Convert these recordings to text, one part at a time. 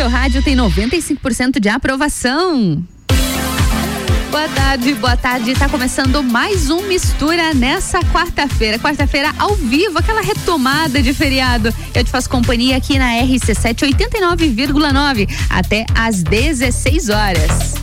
seu rádio tem 95% de aprovação. Boa tarde, boa tarde. Tá começando mais um Mistura nessa quarta-feira. Quarta-feira ao vivo, aquela retomada de feriado. Eu te faço companhia aqui na RC7 89,9 até às 16 horas.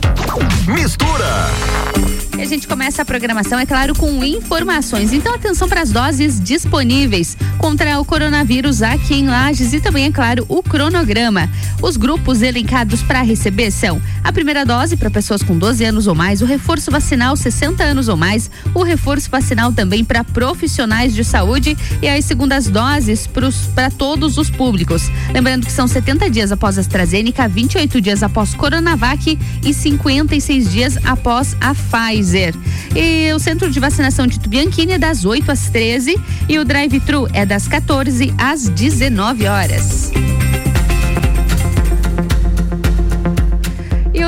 Mistura! E a gente começa a programação, é claro, com informações. Então, atenção para as doses disponíveis contra o coronavírus aqui em Lages e também, é claro, o cronograma. Os grupos elencados para receber são a primeira dose para pessoas com 12 anos ou mais, o reforço vacinal 60 anos ou mais, o reforço vacinal também para profissionais de saúde e as segundas doses para todos os públicos. Lembrando que são 70 dias após a AstraZeneca, 28 dias após Coronavac e 56 dias após a Pfizer. Pfizer. E o centro de vacinação de Tubianquini é das 8 às 13 e o drive-thru é das 14 às 19 horas.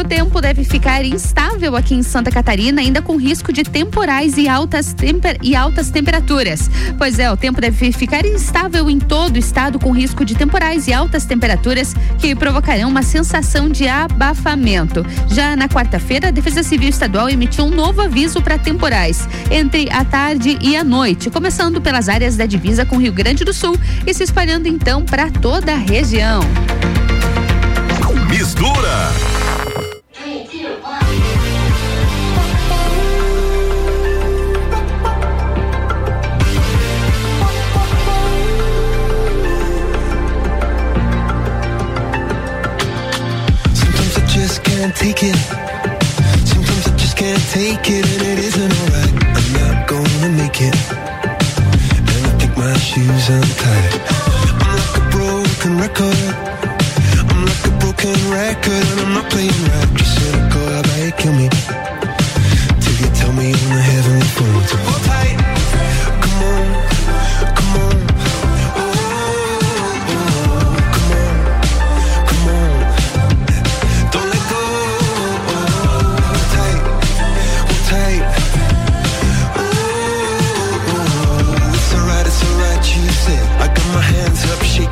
O tempo deve ficar instável aqui em Santa Catarina, ainda com risco de temporais e altas, temper, e altas temperaturas. Pois é, o tempo deve ficar instável em todo o estado, com risco de temporais e altas temperaturas que provocarão uma sensação de abafamento. Já na quarta-feira, a Defesa Civil Estadual emitiu um novo aviso para temporais entre a tarde e a noite, começando pelas áreas da divisa com Rio Grande do Sul e se espalhando então para toda a região. Mistura can't take it. Sometimes I just can't take it, and it isn't alright. I'm not gonna make it. And I think my shoes untied. I'm like a broken record. I'm like a broken record, and I'm not playing right. Just cynical, about you kill me? Till you tell me on the heavenly phone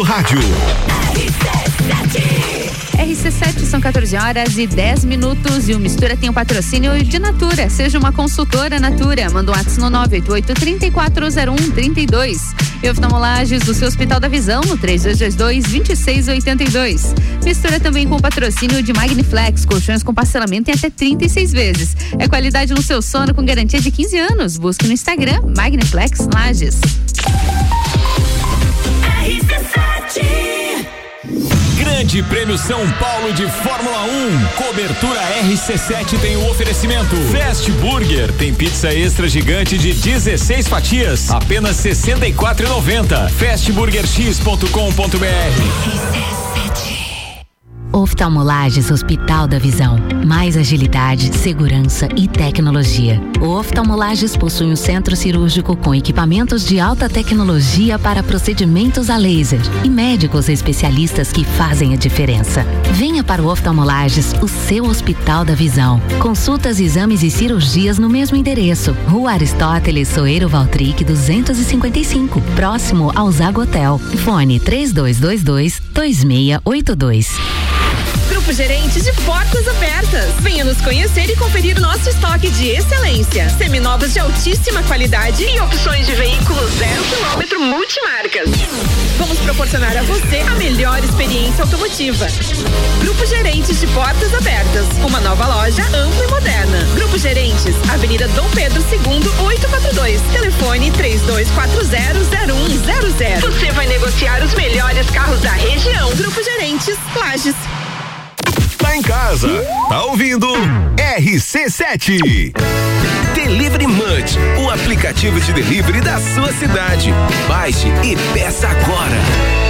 do rádio. RC7 são 14 horas e 10 minutos e o Mistura tem o um patrocínio de Natura. Seja uma consultora Natura. Manda um WhatsApp no 988 340132. E oftalmolages do seu Hospital da Visão no 3222 2682. Mistura também com o patrocínio de Magniflex, colchões com parcelamento em até 36 vezes. É qualidade no seu sono com garantia de 15 anos. Busque no Instagram Magniflex Lages. Grande Prêmio São Paulo de Fórmula 1. Cobertura RC7 tem o oferecimento. Fast Burger tem pizza extra gigante de 16 fatias, apenas 64,90. Fastburgerx.com.br. Oftalmolages Hospital da Visão. Mais agilidade, segurança e tecnologia. O Oftalmolages possui um centro cirúrgico com equipamentos de alta tecnologia para procedimentos a laser e médicos especialistas que fazem a diferença. Venha para o Oftalmolages, o seu Hospital da Visão. Consultas, exames e cirurgias no mesmo endereço. Rua Aristóteles Soeiro Valtric 255, próximo ao Zago Hotel. Fone 3222 2682. Grupo Gerente de Portas Abertas. Venha nos conhecer e conferir nosso estoque de excelência. Seminovos de altíssima qualidade e opções de veículos zero quilômetro multimarcas. Vamos proporcionar a você a melhor experiência automotiva. Grupo Gerentes de Portas Abertas. Uma nova loja ampla e moderna. Grupo Gerentes, Avenida Dom Pedro II, 842. Telefone 32400100. Você vai negociar os melhores carros da região. Grupo Gerentes, Lages. Tá em casa, tá ouvindo RC7. Delivery Munch, o aplicativo de delivery da sua cidade. Baixe e peça agora.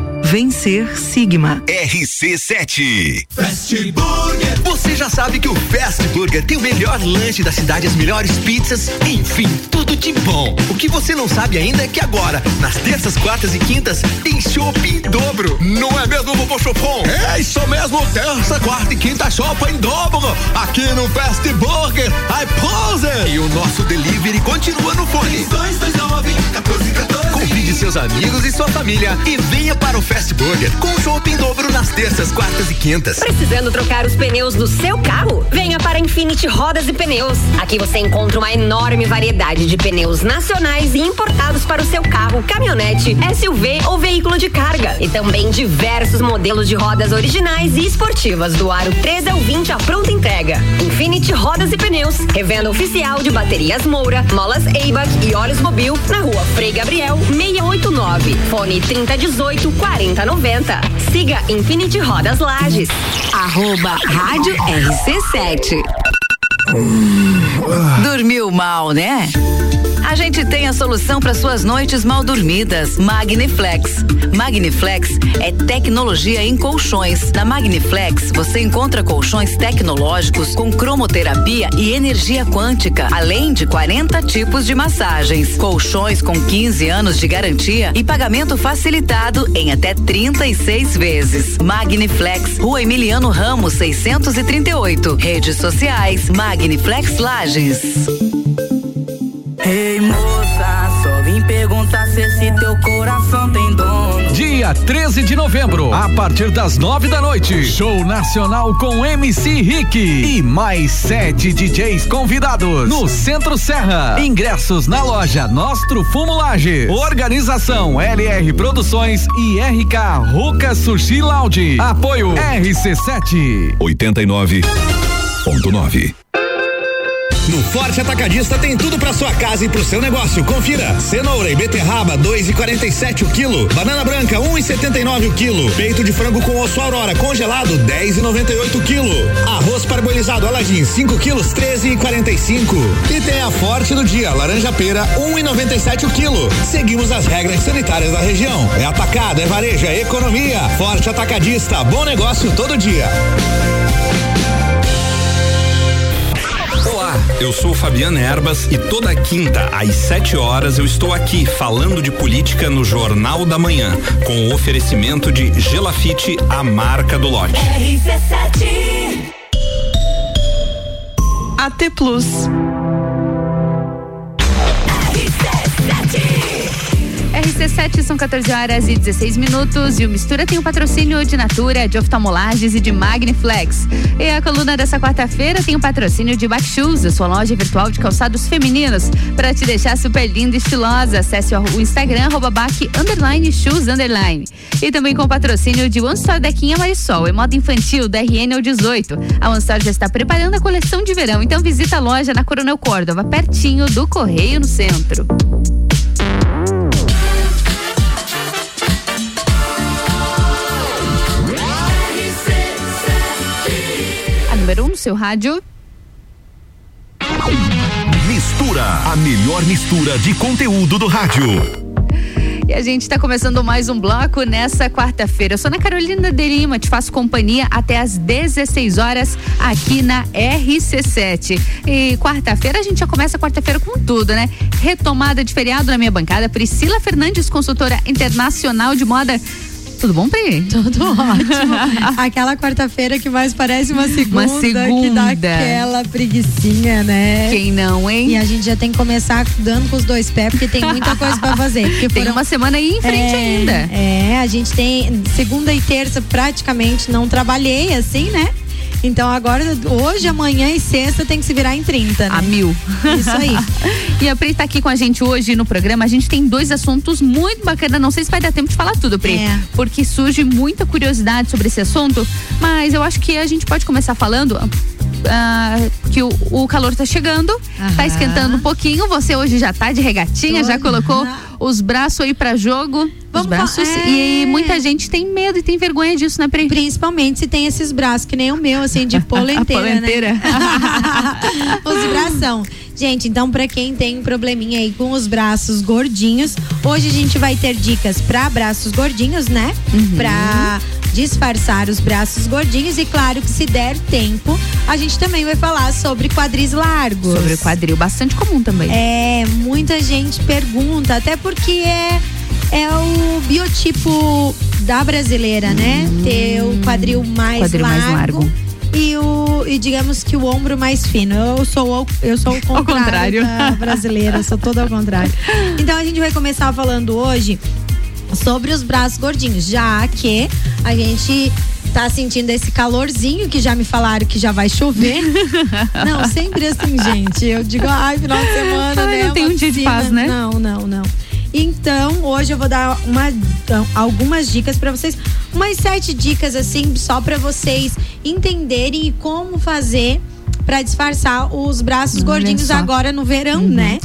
Vencer Sigma. RC7. Fast Burger. Você já sabe que o Fast Burger tem o melhor lanche da cidade, as melhores pizzas, enfim, tudo de bom. O que você não sabe ainda é que agora, nas terças, quartas e quintas, tem chopp em dobro. Não é mesmo, vovô Chopon? É isso mesmo, terça, quarta e quinta chopp em dobro. Aqui no Fast Burger, I pose. E o nosso delivery continua no fone. 229 1414. Convide seus amigos e sua família e venha para o Fast Burger com chopp em dobro nas terças, quartas e quintas. Precisando trocar os pneus do seu carro? Venha para Infinity Rodas e Pneus. Aqui você encontra uma enorme variedade de pneus nacionais e importados para o seu carro, caminhonete, SUV ou veículo de carga. E também diversos modelos de rodas originais e esportivas do aro 13 ao 20 à pronta entrega. Infinity Rodas e Pneus, revenda oficial de baterias Moura, molas Eibach e óleos Mobil na rua Frei Gabriel 689. Fone 3018 4090. Siga Infinity Rodas Lages. Arroba Rádio RC7. Dormiu mal, né? A gente tem a solução para suas noites mal dormidas. Magniflex. Magniflex é tecnologia em colchões. Na Magniflex você encontra colchões tecnológicos com cromoterapia e energia quântica, além de 40 tipos de massagens. Colchões com 15 anos de garantia e pagamento facilitado em até 36 vezes. Magniflex, Rua Emiliano Ramos 638. Redes sociais Magniflex Lages. Ei moça, só vim perguntar se esse teu coração tem dono. Dia 13 de novembro, a partir das nove da noite, show nacional com MC Rick e mais sete DJs convidados no Centro Serra. Ingressos na loja Nostro Fumulage. Organização LR Produções e RK Ruca Sushi Lounge. Apoio RC7 89.9. No Forte Atacadista tem tudo pra sua casa e pro seu negócio. Confira: cenoura e beterraba 2,47 o quilo, banana branca 1,79 o quilo, peito de frango com osso aurora congelado 10,98 o quilo, arroz parbolizado Aladim 5 quilos 13,45 e tem a Forte do dia laranja pera 1,97 o quilo. Seguimos as regras sanitárias da região. É atacado, é varejo, é economia. Forte Atacadista, bom negócio todo dia. Eu sou Fabiana Erbas e toda quinta às 7 horas eu estou aqui falando de política no Jornal da Manhã, com o oferecimento de Gelafite, a marca do lote. AT Plus. RC7 são 14 horas e 16 minutos e o Mistura tem o patrocínio de Natura, de oftalmolages e de Magniflex. E a coluna dessa quarta-feira tem o patrocínio de Back Shoes, a sua loja virtual de calçados femininos, para te deixar super linda e estilosa. Acesse o Instagram, arroba back, underline, shoes, underline. E também com o patrocínio de One Store Dequinha Marisol, em moda infantil, da RN ao 18. A One Store já está preparando a coleção de verão, então visita a loja na Coronel Córdova, pertinho do Correio no centro. Seu rádio. Mistura, a melhor mistura de conteúdo do rádio. E a gente está começando mais um bloco nessa quarta-feira. Eu sou Ana Carolina de Lima, te faço companhia até às 16 horas aqui na RC7. E quarta-feira a gente já começa quarta-feira com tudo, né? Retomada de feriado na minha bancada. Priscila Fernandes, consultora internacional de moda. Tudo bom, Pri? Tudo ótimo. Aquela quarta-feira que mais parece uma segunda, Uma segunda. que dá aquela preguiçinha, né? Quem não, hein? E a gente já tem que começar dando com os dois pés, porque tem muita coisa pra fazer. Porque Tem foram- uma semana aí em frente É, ainda. É, a gente tem segunda e terça praticamente não trabalhei assim, né? Então agora, hoje, amanhã e sexta tem que se virar em 30, né? A mil. Isso aí. E a Pri tá aqui com a gente hoje no programa. A gente tem dois assuntos muito bacanas. Não sei se vai dar tempo de falar tudo, Pri. É. Porque surge muita curiosidade sobre esse assunto. Mas eu acho que a gente pode começar falando. Ah, que o, o calor tá chegando, tá Aham. esquentando um pouquinho. Você hoje já tá de regatinha, Tô. já colocou os braços aí pra jogo. os Vamos braços. fa- E é. muita gente tem medo e tem vergonha disso, né, Pri? Principalmente se tem esses braços, que nem o meu, assim, de polenteira, Polenteira. né? os bração. Gente, então pra quem tem um probleminha aí com os braços gordinhos, hoje a gente vai ter dicas pra braços gordinhos, né? Uhum. Pra disfarçar os braços gordinhos e claro que se der tempo, a gente também vai falar sobre quadris largos. Sobre o quadril, bastante comum também. É, muita gente pergunta, até porque é é o biotipo da brasileira, né? Ter o quadril mais Hum. Quadril mais largo. largo. E, o, e digamos que o ombro mais fino. Eu sou, o- eu sou o contrário, contrário. da brasileira, sou toda ao contrário. Então a gente vai começar falando hoje sobre os braços gordinhos, já que a gente tá sentindo esse calorzinho que já me falaram que já vai chover. não, sempre assim, gente. Eu digo, ai, final de semana, Ai, né? não tem um dia de paz, né? Não, não, não. Então, hoje eu vou dar uma, algumas dicas pra vocês, umas sete dicas assim, só pra vocês entenderem e como fazer pra disfarçar os braços Olha gordinhos só. agora no verão, Uhum. né?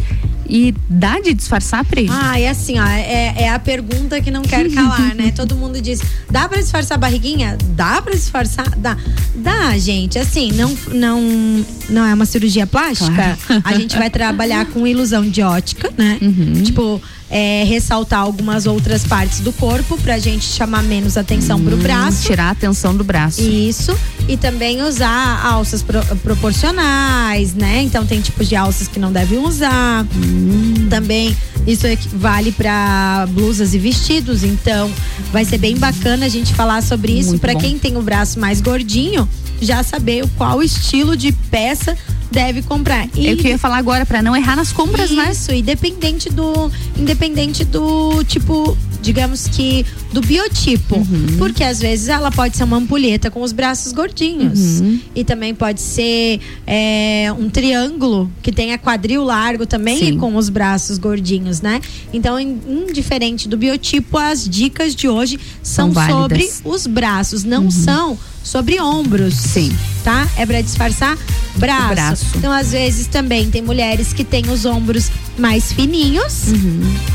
E dá de disfarçar, Pri? Ah, é assim, ó, é, é a pergunta que não quer calar, né? Todo mundo diz, dá pra disfarçar a barriguinha? Dá pra disfarçar? Dá. Dá, gente, assim, não, não, não é uma cirurgia plástica. Claro. A gente vai trabalhar com ilusão de ótica, né? Uhum. Tipo, é, ressaltar algumas outras partes do corpo pra gente chamar menos atenção pro Hum, braço. Tirar a atenção do braço. Isso. E também usar alças pro- proporcionais, né? Então tem tipos de alças que não devem usar. Hum. Também isso equi- vale para blusas e vestidos. Então vai ser bem bacana a gente falar sobre isso para quem tem o braço mais gordinho, já saber o qual estilo de peça deve comprar. E É eu ia falar agora, pra não errar nas compras, né? isso, independente do independente do tipo digamos que, do biotipo. Uhum. Porque às vezes ela pode ser uma ampulheta com os braços gordinhos. Uhum. E também pode ser é, um triângulo que tenha quadril largo também Sim. e com os braços gordinhos, né? Então, in- indiferente do biotipo, as dicas de hoje são, São sobre os braços, não são sobre ombros. Sim. Tá? É pra disfarçar braço. braço. Então, às vezes, também tem mulheres que têm os ombros mais fininhos.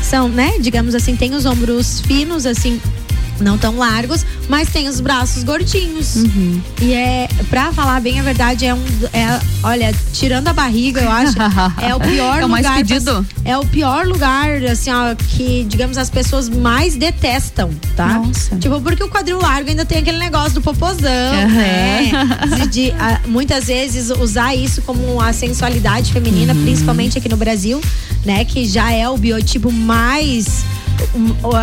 São, né? Digamos assim, tem os ombros finos, assim, não tão largos, mas tem os braços gordinhos. E é, pra falar bem a verdade, é um. É, olha, tirando a barriga, eu acho, é o pior É o mais lugar. pedido? é o pior lugar, assim, ó, que, digamos, as pessoas mais detestam, tá? Nossa. Tipo, porque o quadril largo ainda tem aquele negócio do popozão, né? De, de, ah, muitas vezes usar isso como a sensualidade feminina, Uhum. principalmente aqui no Brasil, né? Que já é o biotipo mais.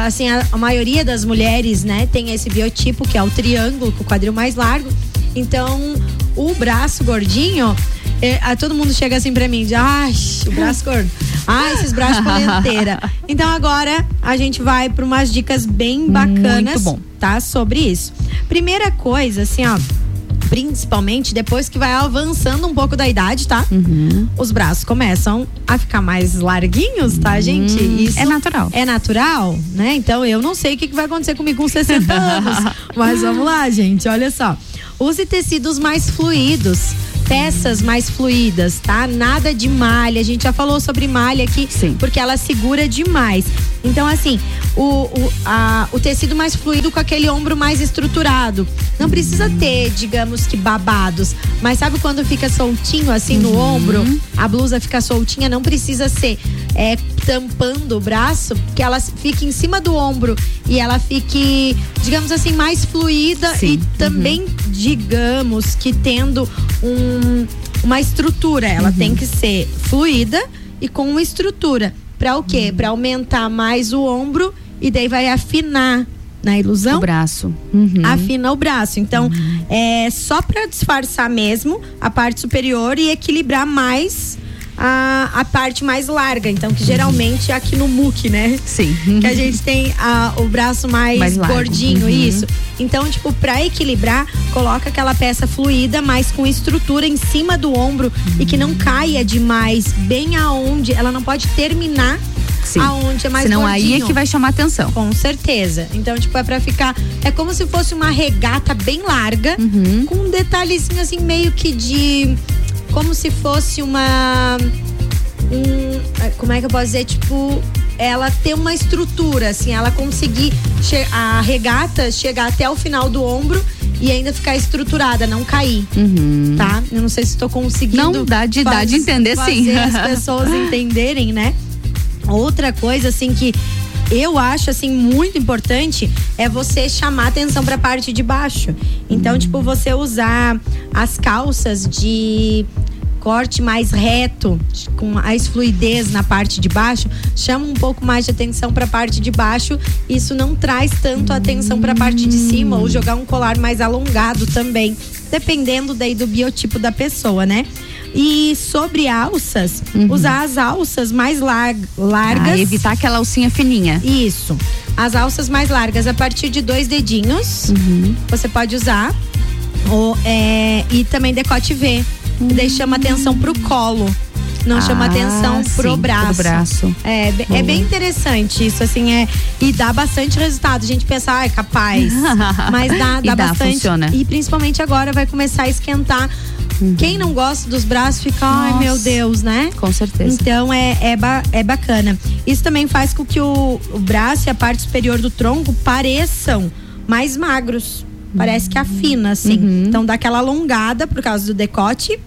Assim, a, a maioria das mulheres, né, tem esse biotipo que é o triângulo, com o quadril mais largo. Então, o braço gordinho, é, a- todo mundo chega assim pra mim, de, ai, o braço gordo. Ai, esses braços polenteira. Então agora a gente vai para umas dicas bem bacanas, Muito bom. tá? Sobre isso. Primeira coisa, assim, ó. Principalmente depois que vai avançando um pouco da idade, tá? Uhum. Os braços começam a ficar mais larguinhos, tá, gente? Isso é natural. É natural, né? Então eu não sei o que que vai acontecer comigo com 60 anos. Mas vamos lá, gente. Olha só. Use tecidos mais fluidos. Peças mais fluídas, tá? Nada de malha. A gente já falou sobre malha aqui, Sim. porque ela segura demais. Então, assim, o, o, a- o tecido mais fluido com aquele ombro mais estruturado. Não precisa ter, digamos que babados. Mas sabe quando fica soltinho assim no ombro? A blusa fica soltinha, não precisa ser é, tampando o braço, que ela fique em cima do ombro e ela fique, digamos assim, mais fluida Sim. e também, digamos que tendo um- uma estrutura. Ela tem que ser fluida e com uma estrutura. Pra o quê? Pra aumentar mais o ombro e daí vai afinar na ilusão O braço. Uhum. afina o braço. Então, é só para disfarçar mesmo a parte superior e equilibrar mais a, a parte mais larga. Então, que geralmente é aqui no muque, né? Sim. Que a gente tem a- o braço mais, Mais gordinho, Uhum. isso. Então, tipo, pra equilibrar, coloca aquela peça fluida, mas com estrutura em cima do ombro e que não caia demais, bem aonde. Ela não pode terminar Sim. aonde é mais Senão aí é que vai chamar atenção. Com certeza. Então, tipo, é pra ficar. É como se fosse uma regata bem larga, Uhum. com um detalhezinho assim, meio que de. Como se fosse uma. Um, é, como é que eu posso dizer? Tipo, ela ter uma estrutura, assim, ela conseguir. A regata chegar até o final do ombro e ainda ficar estruturada, não cair. Uhum. Tá? Eu não sei se estou conseguindo. Não, dá de- dá de entender, sim. fazer as pessoas entenderem, né? Outra coisa, assim, que eu acho, assim, muito importante é você chamar atenção pra parte de baixo. Então, tipo, você usar as calças de corte mais reto, com mais fluidez na parte de baixo, chama um pouco mais de atenção pra parte de baixo. Isso não traz tanto atenção pra parte de cima, ou jogar um colar mais alongado também, dependendo daí do biotipo da pessoa, né? E sobre alças, usar as alças mais lar largas. Ah, evitar aquela alcinha fininha. Isso. As alças mais largas, a partir de dois dedinhos, Uhum. você pode usar. Ou, é, e também decote V. E daí chama atenção pro colo. Não chama Ah, atenção pro sim, braço. pro braço. É, be- é bem interessante isso, assim, é. E dá bastante resultado. A gente pensa, ah, é capaz. Mas dá, dá, dá, bastante. funciona. E principalmente agora vai começar a esquentar. Quem não gosta dos braços fica, ai meu Deus, né? Com certeza. Então é, é, ba- é bacana. Isso também faz com que o, o braço e a parte superior do tronco pareçam mais magros. Parece que afina, assim. Uhum. Então dá aquela alongada por causa do decote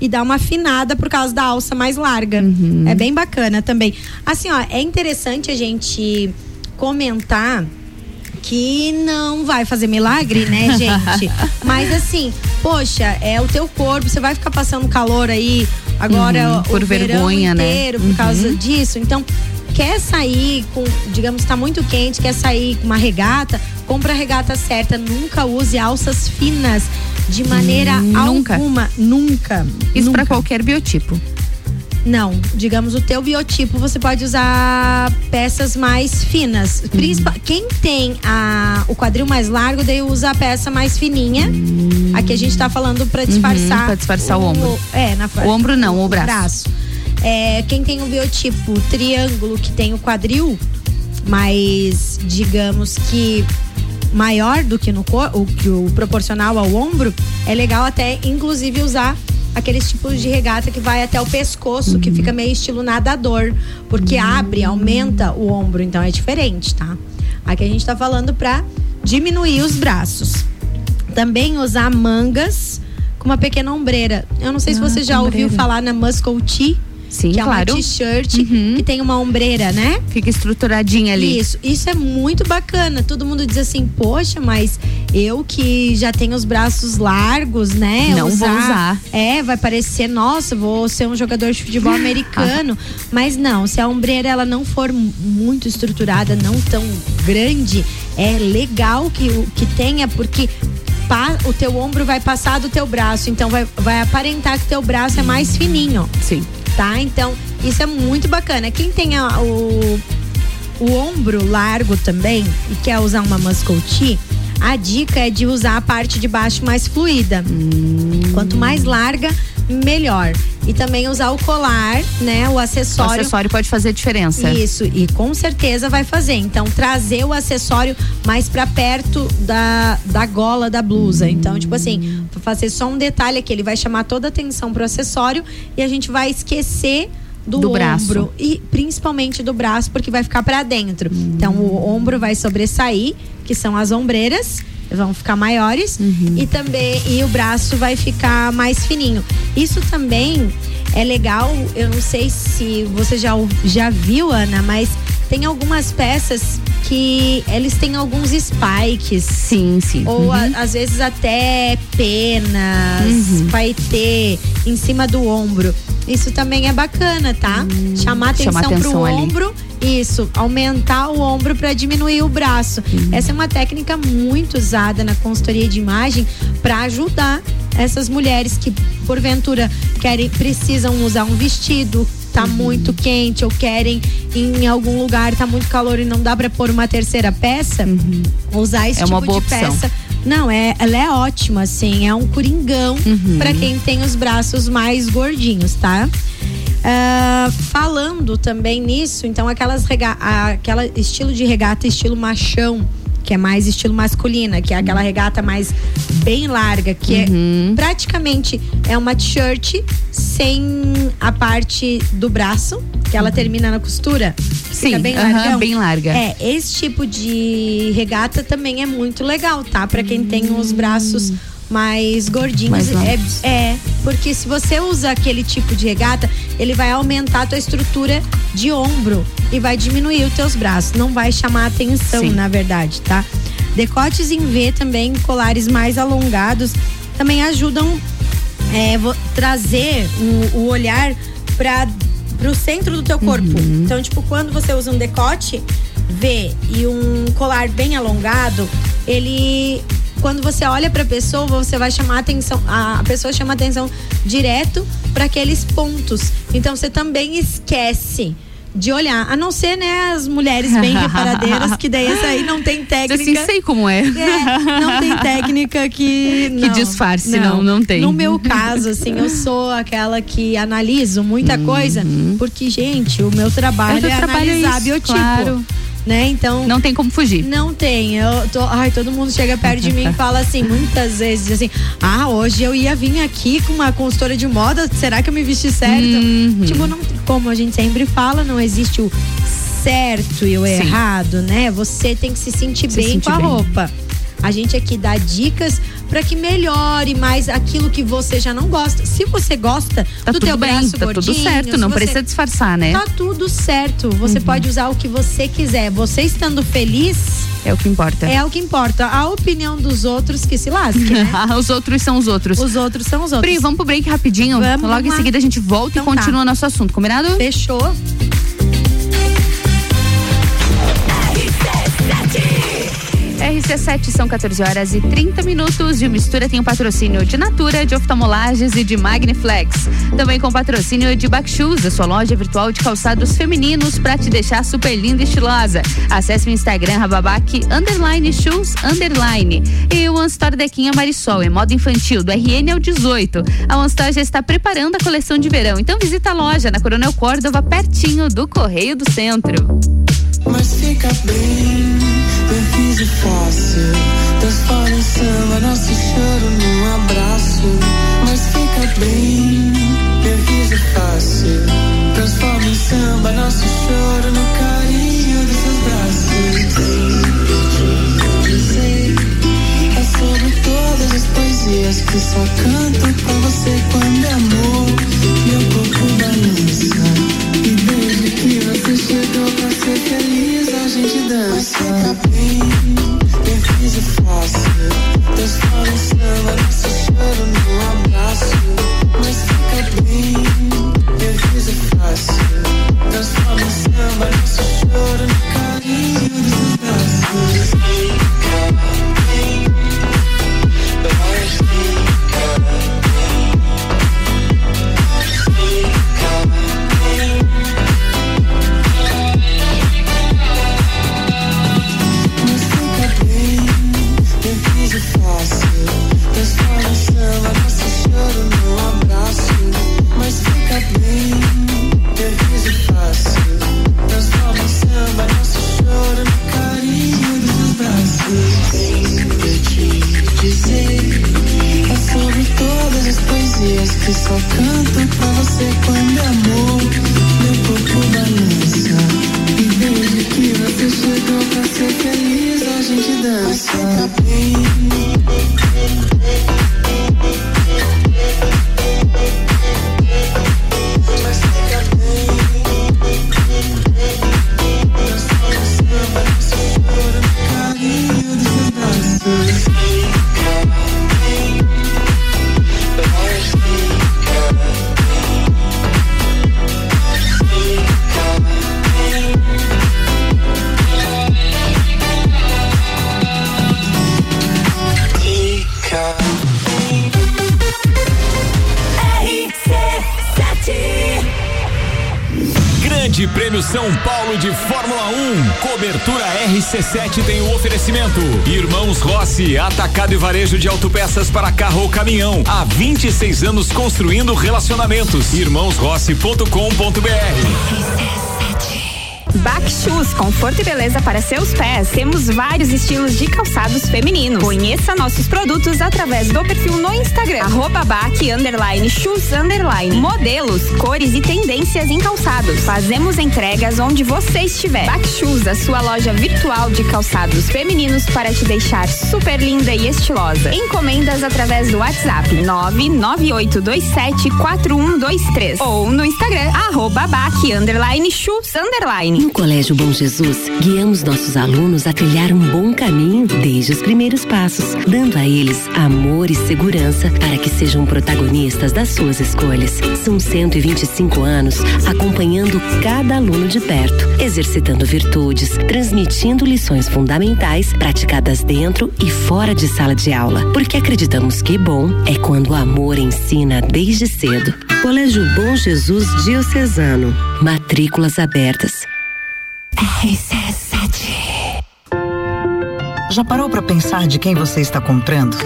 e dá uma afinada por causa da alça mais larga. Uhum. É bem bacana também. Assim, ó, é interessante a gente comentar que não vai fazer milagre, né, gente? Mas assim, poxa, é o teu corpo, você vai ficar passando calor aí agora Uhum, por vergonha, né? inteiro por causa disso. Então, quer sair com, digamos, tá muito quente, quer sair com uma regata, compra a regata certa, nunca use alças finas de maneira Hum, nunca. alguma, nunca. Isso pra qualquer biotipo. Não, digamos o teu biotipo, você pode usar peças mais finas. Principal, quem tem a, o quadril mais largo, daí usa a peça mais fininha. Aqui a gente tá falando pra disfarçar. Uhum, pra disfarçar o ombro. É, na O ombro não, o braço. É, quem tem o biotipo triângulo, que tem o quadril mais, digamos que maior do que no o que o proporcional ao ombro, é legal até inclusive usar aqueles tipos de regata que vai até o pescoço, que fica meio estilo nadador, porque abre, aumenta o ombro, então é diferente, tá? Aqui a gente tá falando pra diminuir os braços. Também usar mangas com uma pequena ombreira. Eu não sei se Ah, você já ouviu ombreira. falar na Muscle Tee. Sim, que é claro. uma t-shirt que tem uma ombreira, né? Fica estruturadinha ali. Isso, isso é muito bacana. Todo mundo diz assim, poxa, mas eu que já tenho os braços largos, né? Não vou usar. É, vai parecer, nossa, vou ser um jogador de futebol americano. mas não, se a ombreira ela não for mu- muito estruturada, não tão grande, é legal que, o- que tenha, porque o teu ombro vai passar do teu braço, então vai, vai aparentar que teu braço é mais fininho. Sim. Tá? Então, isso é muito bacana. Quem tem a- o, o ombro largo também e quer usar uma muscle tee, a dica é de usar a parte de baixo mais fluida. Quanto mais larga, melhor. E também usar o colar, né? O O acessório. acessório pode fazer diferença. Isso, e com certeza vai fazer. Então, trazer o acessório mais pra perto da, da gola da blusa. Então, tipo assim, fazer só um detalhe aqui, ele vai chamar toda a atenção pro acessório e a gente vai esquecer do, Do braço. ombro e principalmente do braço, porque vai ficar pra dentro. Então, o ombro vai sobressair, que são as ombreiras. Vão ficar maiores Uhum. e também e o braço vai ficar mais fininho. Isso também é legal. Eu não sei se você já, já viu, Ana, mas tem algumas peças que eles têm alguns spikes. Sim, sim. Ou a- Uhum. às vezes até penas, Uhum. paetê em cima do ombro. Isso também é bacana, tá? Chamar atenção, Chama atenção pro ali. ombro. Isso, aumentar o ombro para diminuir o braço. Essa é uma técnica muito usada na consultoria de imagem para ajudar essas mulheres que porventura querem precisam usar um vestido tá muito quente ou querem ir em algum lugar tá muito calor e não dá para pôr uma terceira peça, usar esse É tipo uma boa de opção. peça não, é, ela é ótima, assim, é um coringão Uhum. pra quem tem os braços mais gordinhos, tá? Ah, falando também nisso, então aquelas rega aquela estilo de regata estilo machão, que é mais estilo masculina, que é aquela regata mais bem larga, que Uhum. é praticamente é uma t-shirt sem a parte do braço, que ela termina na costura. Sim, Fica bem largão. bem larga. É, esse tipo de regata também é muito legal, tá? Pra quem tem os braços mais gordinhos. Mais é, é, porque se você usa aquele tipo de regata, ele vai aumentar a tua estrutura de ombro e vai diminuir os teus braços. Não vai chamar atenção, Sim. na verdade, tá? Decotes em V também, colares mais alongados, também ajudam é, trazer o, o olhar para o centro do teu corpo. Então, tipo, quando você usa um decote V e um colar bem alongado, ele quando você olha para a pessoa, você vai chamar atenção, a pessoa chama atenção direto para aqueles pontos. Então você também esquece de olhar, a não ser, né, as mulheres bem reparadeiras, que daí essa aí não tem técnica. Assim, sei como é. É, não tem técnica que. Que não, disfarce, não, não tem. No meu caso, assim, eu sou aquela que analiso muita coisa, porque, gente, o meu É, é, trabalho é analisar isso, biotipo. claro. Né? Então. Não tem como fugir. Não tem. Eu tô, ai, todo mundo chega perto de mim e fala assim, muitas vezes assim: "Ah, hoje eu ia vir aqui com uma consultora de moda, será que eu me vesti certo?" Uhum. Tipo, não, como a gente sempre fala, não existe o certo e o Sim. errado, né? Você tem que se sentir Se bem sentir com a bem. roupa. A gente aqui dá dicas para que melhore mais aquilo que você já não gosta. Se você gosta Tá do tudo teu bem, braço tá tudo gordinho, certo, se não você- precisa disfarçar, né? Tá tudo certo. Você pode usar o que você quiser. Você estando feliz É o que importa. é o que importa. A opinião dos outros que se lasque, né? os outros são os outros. Os outros são os outros. Pri, vamos pro break rapidinho. Vamos, Logo vamos em lá. seguida a gente volta Então e continua tá. nosso assunto, combinado? Fechou. RC7 são 14 horas e 30 minutos. E o Mistura tem o um patrocínio de Natura, de oftalmolages e de Magniflex. Também com patrocínio de Backshoes, a sua loja virtual de calçados femininos para te deixar super linda e estilosa. Acesse o Instagram rababac underline shoes underline. E o One Store Dequinha Marisol, é moda infantil, do RN ao 18. A One Store já está preparando a coleção de verão. Então visita a loja na Coronel Córdova, pertinho do Correio do Centro. Mas fica bem, bem fiz e fácil. Transforma em samba nosso choro num abraço. Mas fica bem, bem fiz e fácil. Transforma em samba nosso choro no carinho dos seus braços. Dizer é sobre todas as poesias que só canto pra você quando é amor. Meu corpo balança. E desde que você chegou pra ser feliz, a gente dança. Fica bem, bem fiz e caminhão. Há 26 anos construindo relacionamentos. Irmãosrossi.com.br. Back Shoes, conforto e beleza para seus pés. Temos vários estilos de calçados femininos. Conheça nossos produtos através do perfil no Instagram, arroba Back underline shoes underline. Modelos, cores e tendências em calçados. Fazemos entregas onde você estiver. Back Shoes, a sua loja virtual de calçados femininos para te deixar super linda e estilosa. Encomendas através do WhatsApp 998274123 ou no Instagram, arroba Back underline shoes underline. No Colégio Bom Jesus, guiamos nossos alunos a trilhar um bom caminho desde os primeiros passos, dando a eles amor e segurança para que sejam protagonistas das suas escolhas. São 125 anos acompanhando cada aluno de perto, exercitando virtudes, transmitindo lições fundamentais praticadas dentro e fora de sala de aula. Porque acreditamos que bom é quando o amor ensina desde cedo. Colégio Bom Jesus Diocesano. Matrículas abertas. Já parou para pensar de quem você está comprando?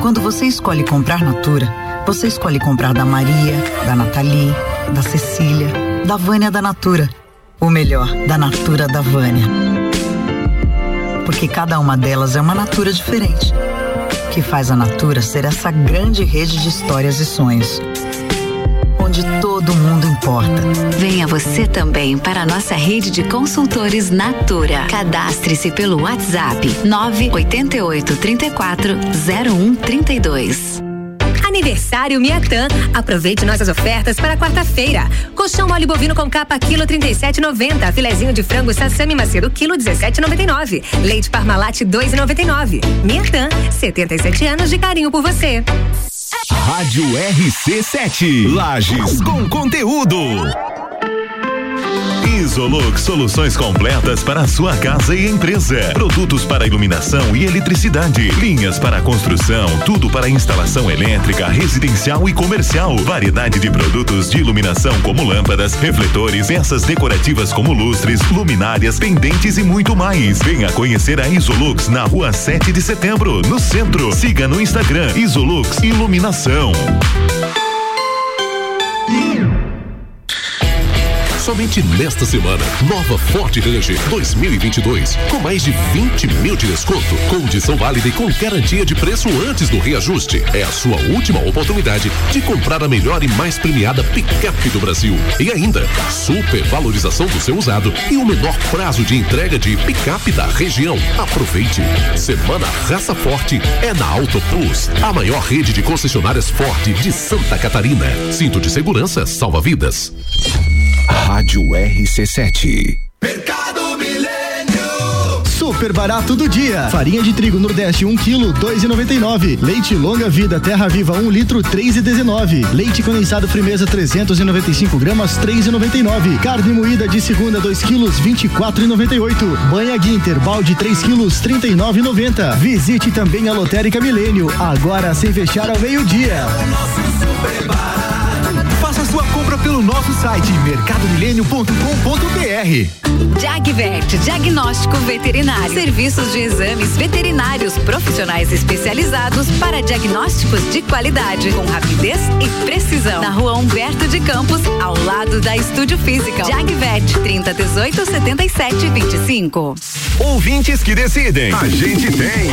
Quando você escolhe comprar Natura, você escolhe comprar da Maria, da Nathalie, da Cecília, da Vânia da Natura. Ou melhor, da Natura da Vânia. Porque cada uma delas é uma Natura diferente. Que faz a Natura ser essa grande rede de histórias e sonhos. Onde todo mundo importa. Venha você também para a nossa rede de consultores Natura. Cadastre-se pelo WhatsApp 988 34 0132. Aniversário Miatã. Aproveite nossas ofertas para quarta-feira. Colchão mole bovino com capa quilo 37,90. Filezinho de frango sassami macedo quilo 17,99. Leite Parmalat 2,99. Miatã, 77 anos de carinho por você. Rádio RC7. Lages com conteúdo. Isolux Soluções completas para a sua casa e empresa. Produtos para iluminação e eletricidade. Linhas para construção. Tudo para instalação elétrica, residencial e comercial. Variedade de produtos de iluminação como lâmpadas, refletores, peças decorativas como lustres, luminárias, pendentes e muito mais. Venha conhecer a Isolux na rua 7 de setembro, no centro. Siga no Instagram Isolux Iluminação. Somente nesta semana, nova Ford Ranger 2022, com mais de 20 mil de desconto, condição válida e com garantia de preço antes do reajuste. É a sua última oportunidade de comprar a melhor e mais premiada picape do Brasil. E ainda, super valorização do seu usado e o menor prazo de entrega de picape da região. Aproveite. Semana Raça Forte é na Auto Plus, a maior rede de concessionárias Ford de Santa Catarina. Cinto de segurança salva vidas. Rádio RC7. Super barato do dia. Farinha de trigo Nordeste 1 kg 2,99. Leite longa vida Terra Viva 1 litro 3,19. Leite condensado Frimeza 395 gramas 3,99. Carne moída de segunda 2 kg 24,98. Banha Guinter balde 3 kg 39,90. Visite também a Lotérica Milênio agora sem fechar ao meio-dia. Faça sua compra pelo nosso site mercadomilênio.com.br. Jagvet, diagnóstico veterinário. Serviços de exames veterinários profissionais especializados para diagnósticos de qualidade, com rapidez e precisão. Na rua Humberto de Campos, ao lado da Estúdio Física. Jagvet, 30 18 77 25. Ouvintes que decidem. A gente tem.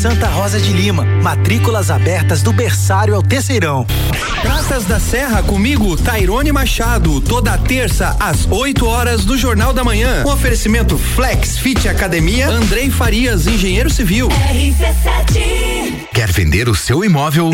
Santa Rosa de Lima, matrículas abertas do berçário ao terceirão. Praças da Serra comigo, Tairone Machado, toda terça às 8 horas do Jornal da Manhã. Um oferecimento Flex Fit Academia, Andrei Farias, engenheiro civil. Quer vender o seu imóvel?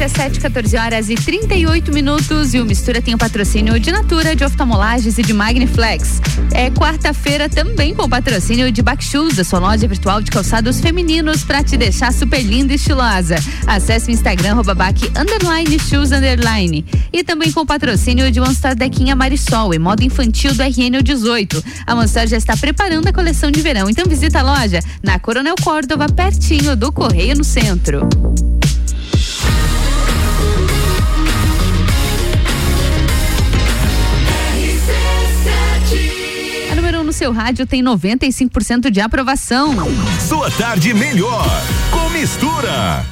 RC7, 14 horas e 38 minutos. E o Mistura tem o patrocínio de Natura, de oftalmolagens e de Magniflex. É quarta-feira também com o patrocínio de Backshoes, a sua loja virtual de calçados femininos para te deixar super linda e estilosa. Acesse o Instagram, arroba bac, underline, shoes, underline. E também com o patrocínio de Monster Dequinha Marisol, em moda infantil do RN 18. A Monster já está preparando a coleção de verão, então visita a loja na Coronel Córdova, pertinho do Correio no Centro. Seu rádio tem 95% de aprovação. Sua tarde melhor com mistura.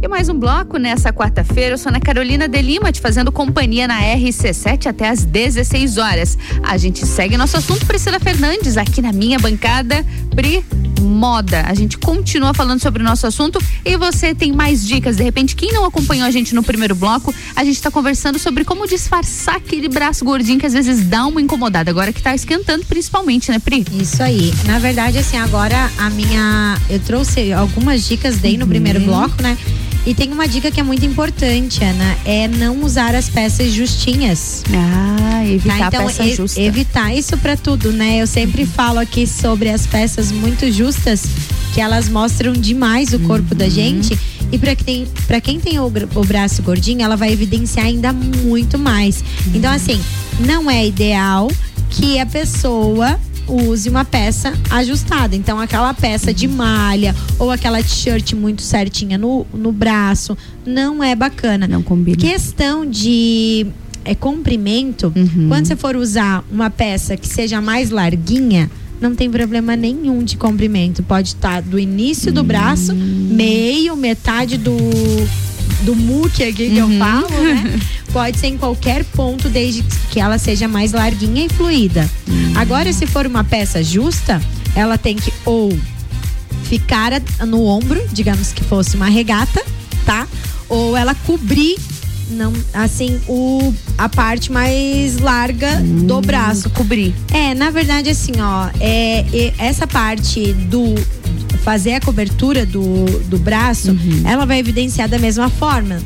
E mais um bloco nessa quarta-feira. Eu sou Ana Carolina de Lima, te fazendo companhia na RC7 até às 16 horas. A gente segue nosso assunto, Priscila Fernandes, aqui na minha bancada. Pri Moda. A gente continua falando sobre o nosso assunto e você tem mais dicas. De repente, quem não acompanhou a gente no primeiro bloco, a gente está conversando sobre como disfarçar aquele braço gordinho que às vezes dá uma incomodada. Agora que tá esquentando, principalmente, né, Pri? Isso aí. Na verdade, assim, agora a minha. Eu trouxe algumas dicas, dei no primeiro bloco, né? E tem uma dica que é muito importante, Ana, é não usar as peças justinhas. Ah, evitar tá? então, peça justa. Evitar isso pra tudo, né? Eu sempre falo aqui sobre as peças muito justas, que elas mostram demais o corpo da gente. E pra quem, quem tem o, o braço gordinho, ela vai evidenciar ainda muito mais. Então, assim, não é ideal que a pessoa use uma peça ajustada. Então, aquela peça de malha ou aquela t-shirt muito certinha no, no braço não é bacana. Não combina. Questão de é, comprimento, Uhum. quando você for usar uma peça que seja mais larguinha, não tem problema nenhum de comprimento. Pode estar do início do braço, Hum. meio, metade do do muque aqui que eu Uhum. falo, né? Pode ser em qualquer ponto, desde que ela seja mais larguinha e fluida. Hum. Agora, se for uma peça justa, ela tem que ou ficar no ombro, digamos que fosse uma regata, tá? Ou ela cobrir não, assim, o a parte mais larga do braço. Cobrir. É, na verdade, assim, ó, é, é, essa parte do fazer a cobertura do, do braço, ela vai evidenciar da mesma forma.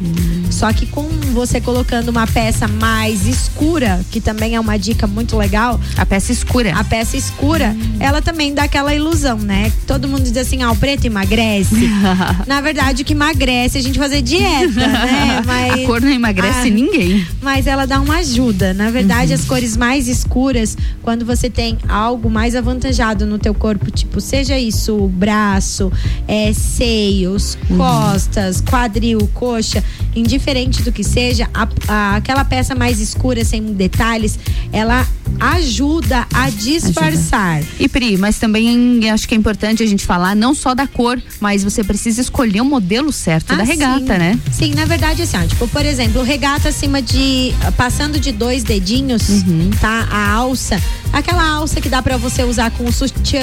Só que com você colocando uma peça mais escura, que também é uma dica muito legal. A peça escura. A peça escura, ela também dá aquela ilusão, né? Todo mundo diz assim, ah, o preto emagrece. Na verdade, o que emagrece é a gente fazer dieta, né? Mas, A cor não emagrece Ah, ninguém. Mas ela dá uma ajuda. Na verdade, as cores mais escuras, quando você tem algo mais avantajado no teu corpo, tipo, seja isso braço, é, seios, costas, quadril, coxa, indiferente do que seja, a- a- aquela peça mais escura, sem detalhes, ela ajuda a disfarçar. E Pri, mas também acho que é importante a gente falar não só da cor, mas você precisa escolher o modelo certo da Ah, regata, sim. né? Sim, na verdade, assim, ó, tipo, por exemplo, regata acima de. passando de dois dedinhos, Uhum. tá? A alça. Aquela alça que dá pra você usar com o sutiã.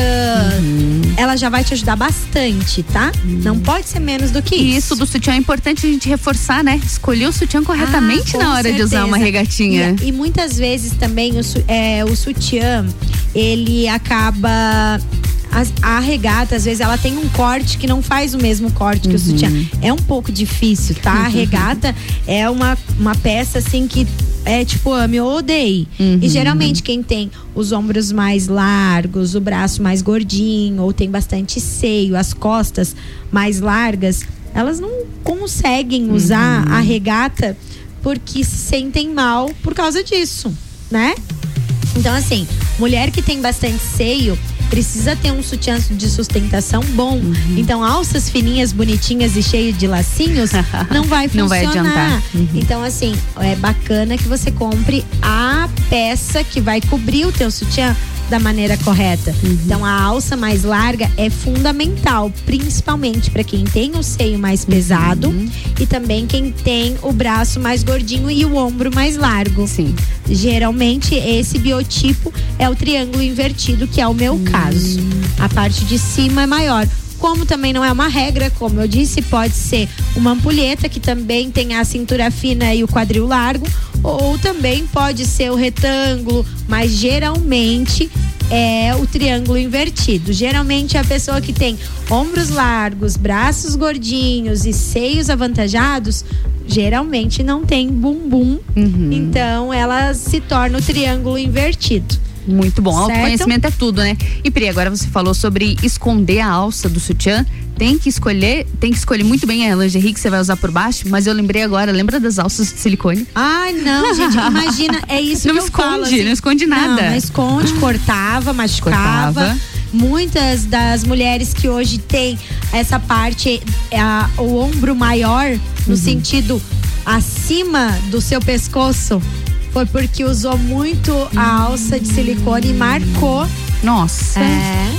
Uhum. Ela já vai te ajudar bastante, tá? Não pode ser menos do que E isso. isso do sutiã é importante a gente reforçar, né? Escolher o sutiã corretamente Ah, na hora de usar uma certeza. regatinha. E, e muitas vezes também o, é, o sutiã, ele acaba. As- a regata, às vezes, ela tem um corte que não faz o mesmo corte que o sutiã. É um pouco difícil, tá? A regata é uma, uma peça assim que é tipo ame ou odeie. E geralmente quem tem os ombros mais largos, o braço mais gordinho, ou tem bastante seio, as costas mais largas, elas não conseguem usar a regata porque se sentem mal por causa disso, né? Então, assim, mulher que tem bastante seio precisa ter um sutiã de sustentação bom. Então, alças fininhas, bonitinhas e cheias de lacinhos não vai Não vai funcionar. adiantar. Uhum. Então, assim, é bacana que você compre a peça que vai cobrir o teu sutiã da maneira correta. Então, a alça mais larga é fundamental, principalmente para quem tem o seio mais pesado e também quem tem o braço mais gordinho e o ombro mais largo. Sim. Geralmente, esse biotipo é o triângulo invertido, que é o meu caso. A parte de cima é maior. Como também não é uma regra, como eu disse, pode ser uma ampulheta que também tem a cintura fina e o quadril largo, ou também pode ser o retângulo, mas geralmente é o triângulo invertido. Geralmente a pessoa que tem ombros largos, braços gordinhos e seios avantajados, geralmente não tem bumbum. Então ela se torna o triângulo invertido. Muito bom. Certo? Autoconhecimento é tudo, né? E Pri, agora você falou sobre esconder a alça do sutiã. Tem que escolher, tem que escolher muito bem a lingerie que você vai usar por baixo, mas eu lembrei agora, lembra das alças de silicone? Ai, não, gente, imagina, é isso Não que eu esconde, falo, assim. não esconde nada. Não, não esconde, cortava, machucava. Cortava. Muitas das mulheres que hoje têm essa parte, é, a- o ombro maior, no Uhum. sentido acima do seu pescoço, foi porque usou muito a alça de silicone e marcou. Nossa. É.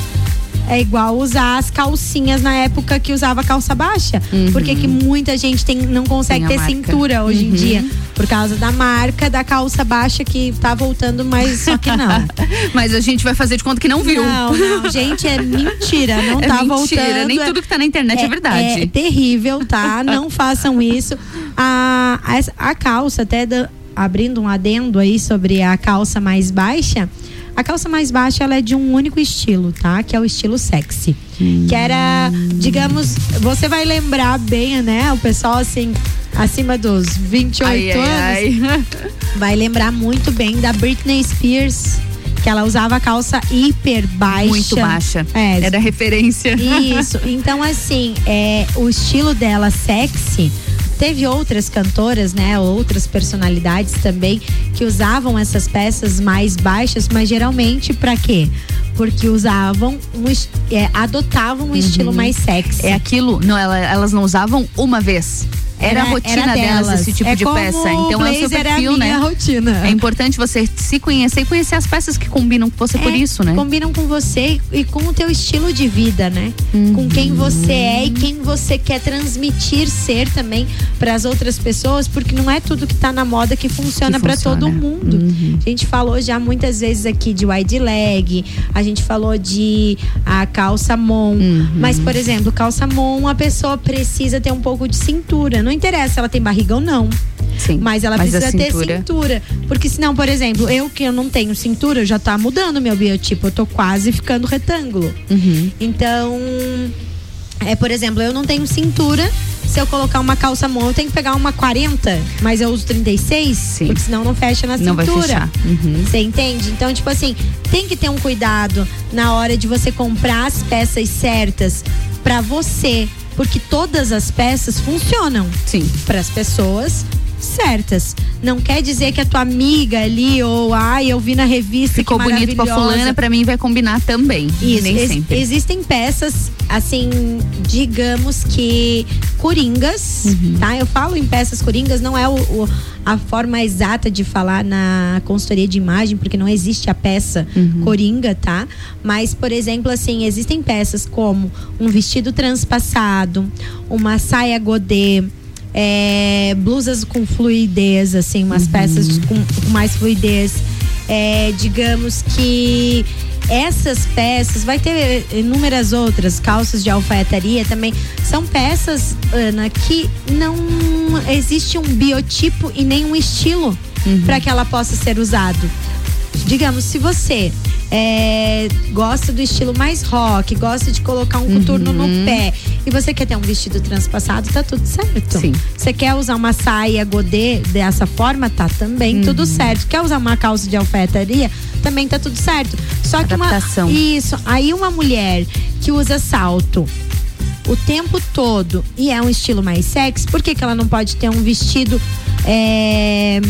É igual usar as calcinhas na época que usava calça baixa. Uhum. Porque que muita gente tem, não consegue Tem ter marca. cintura hoje em Uhum. dia. Por causa da marca da calça baixa que tá voltando, mas só que não. Mas a gente vai fazer de conta que não viu. Não, não, gente, é mentira. Não É tá mentira, voltando. nem tudo que tá na internet é verdade. É terrível, tá? Não façam isso. A, a, a calça, até da- abrindo um adendo aí sobre a calça mais baixa. A calça mais baixa ela é de um único estilo, tá? Que é o estilo sexy. Que era, digamos, você vai lembrar bem, né? O pessoal assim, acima dos 28 Ai, ai, anos ai. vai lembrar muito bem da Britney Spears, que ela usava calça hiper baixa. Muito baixa. É, Era referência. isso. Então, assim, é, o estilo dela sexy. Teve outras cantoras, né? Outras personalidades também que usavam essas peças mais baixas, mas geralmente pra quê? Porque usavam um, é, adotavam um estilo mais sexy. É aquilo, não, ela- elas não usavam uma vez. Era, a rotina delas, esse tipo É de peça. Então é o seu blazer perfil, né? rotina. É importante você se conhecer e conhecer as peças que combinam com você por É, isso, né? Combinam com você e com o teu estilo de vida, né? Com quem você é e quem você quer transmitir ser também para as outras pessoas, porque não é tudo que tá na moda que funciona Que para funciona. todo mundo. A gente falou já muitas vezes aqui de wide leg, a gente falou de a calça mon, mas por exemplo, calça mon, a pessoa precisa ter um pouco de cintura, não interessa se ela tem barriga ou não. Sim, Mas ela mas precisa ter cintura- cintura. Porque senão, por exemplo, eu que eu não tenho cintura, já tá mudando meu biotipo. Eu tô quase ficando retângulo. Uhum. Então, é, por exemplo, eu não tenho cintura. Se eu colocar uma calça mão, eu tenho que pegar uma 40, mas eu uso 36, porque senão não fecha na Não vai cintura. fechar. Uhum. Você entende? Então, tipo assim, tem que ter um cuidado na hora de você comprar as peças certas pra você, porque todas as peças funcionam. Sim. Para as pessoas certas. Não quer dizer que a tua amiga ali ou ai, eu vi na revista Ficou que bonito pra fulana, pra mim vai combinar também. Isso, Nem ex- sempre. existem peças, assim, digamos que coringas, Uhum. tá? Eu falo em peças coringas, não é o, o- a forma exata de falar na consultoria de imagem, porque não existe a peça Uhum. coringa, tá? Mas, por exemplo, assim, existem peças como um vestido transpassado, uma saia godê, é, blusas com fluidez, assim, umas peças com, mais fluidez. É, digamos que essas peças, vai ter inúmeras outras, calças de alfaiataria também, são peças, Ana, que não existe um biotipo e nem um estilo para que ela possa ser usado. Digamos, se você é, gosta do estilo mais rock, gosta de colocar um coturno no pé e você quer ter um vestido transpassado, tá tudo certo. Sim. Você quer usar uma saia godê dessa forma, tá também tudo certo. Quer usar uma calça de alfaiataria, também tá tudo certo. Só que uma Adaptação. isso, aí uma mulher que usa salto o tempo todo e é um estilo mais sexy, por que, que ela não pode ter um vestido é,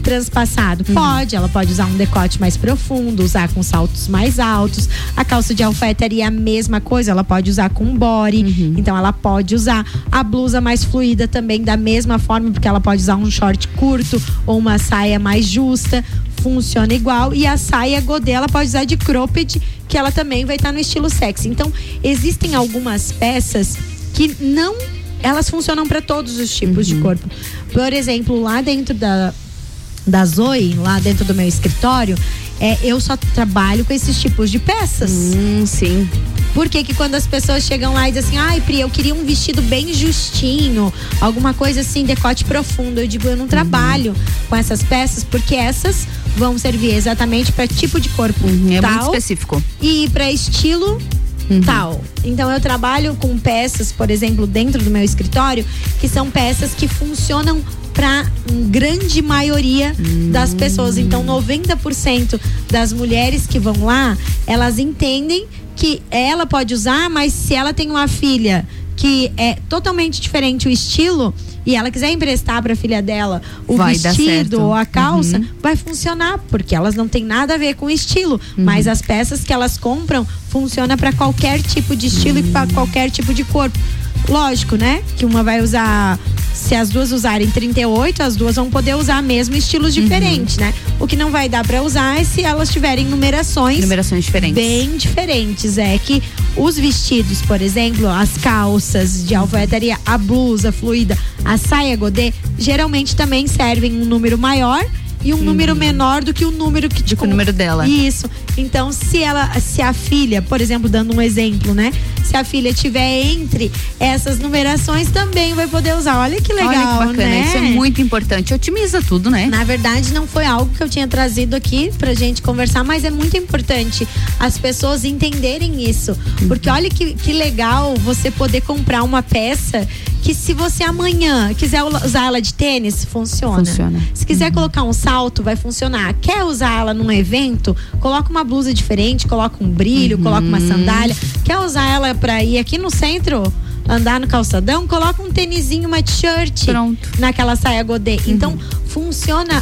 transpassado? Pode, ela pode usar um decote mais profundo, usar com saltos mais altos. A calça de alfaiataria é a mesma coisa, ela pode usar com body, então ela pode usar a blusa mais fluida também da mesma forma, porque ela pode usar um short curto ou uma saia mais justa. Funciona igual. E a saia godê ela pode usar de cropped, que ela também vai estar no estilo sexy. Então, existem algumas peças que não. Elas funcionam para todos os tipos de corpo. Por exemplo, lá dentro da, da Zoe, lá dentro do meu escritório, é, eu só trabalho com esses tipos de peças. Hum, sim. Por que quando as pessoas chegam lá e dizem assim, ai, Pri, eu queria um vestido bem justinho, alguma coisa assim, decote profundo. Eu digo, eu não trabalho com essas peças, porque essas vão servir exatamente para tipo de corpo é tal muito específico. e para estilo tal. Então eu trabalho com peças, por exemplo, dentro do meu escritório, que são peças que funcionam para grande maioria das pessoas. Então 90% das mulheres que vão lá, elas entendem que ela pode usar, mas se ela tem uma filha que é totalmente diferente o estilo e ela quiser emprestar para a filha dela o Vai vestido ou a calça, Uhum. vai funcionar, porque elas não têm nada a ver com estilo, mas as peças que elas compram funciona para qualquer tipo de estilo e para qualquer tipo de corpo. Lógico, né? Que uma vai usar se as duas usarem 38, as duas vão poder usar mesmo estilos diferentes, né? O que não vai dar para usar é se elas tiverem numerações Numerações diferentes. bem diferentes. É que os vestidos, por exemplo, as calças de alfaiataria, a blusa fluida, a saia godê, geralmente também servem um número maior e um número menor do que o número que tipo, o número dela. Isso. Então, se ela, se a filha, por exemplo, dando um exemplo, né? Se a filha tiver entre essas numerações, também vai poder usar. Olha que legal, Olha que bacana, né? isso é muito importante. Otimiza tudo, né? Na verdade, não foi algo que eu tinha trazido aqui pra gente conversar, mas é muito importante as pessoas entenderem isso. Porque olha que, que legal você poder comprar uma peça que se você amanhã quiser usar ela de tênis, funciona. Funciona. Se quiser colocar um salto, vai funcionar. Quer usar ela num evento? Coloca uma blusa diferente, coloca um brilho, coloca uma sandália. Quer usar ela pra ir aqui no centro? Andar no calçadão, coloca um tênisinho, uma t-shirt naquela saia godê. Então, funciona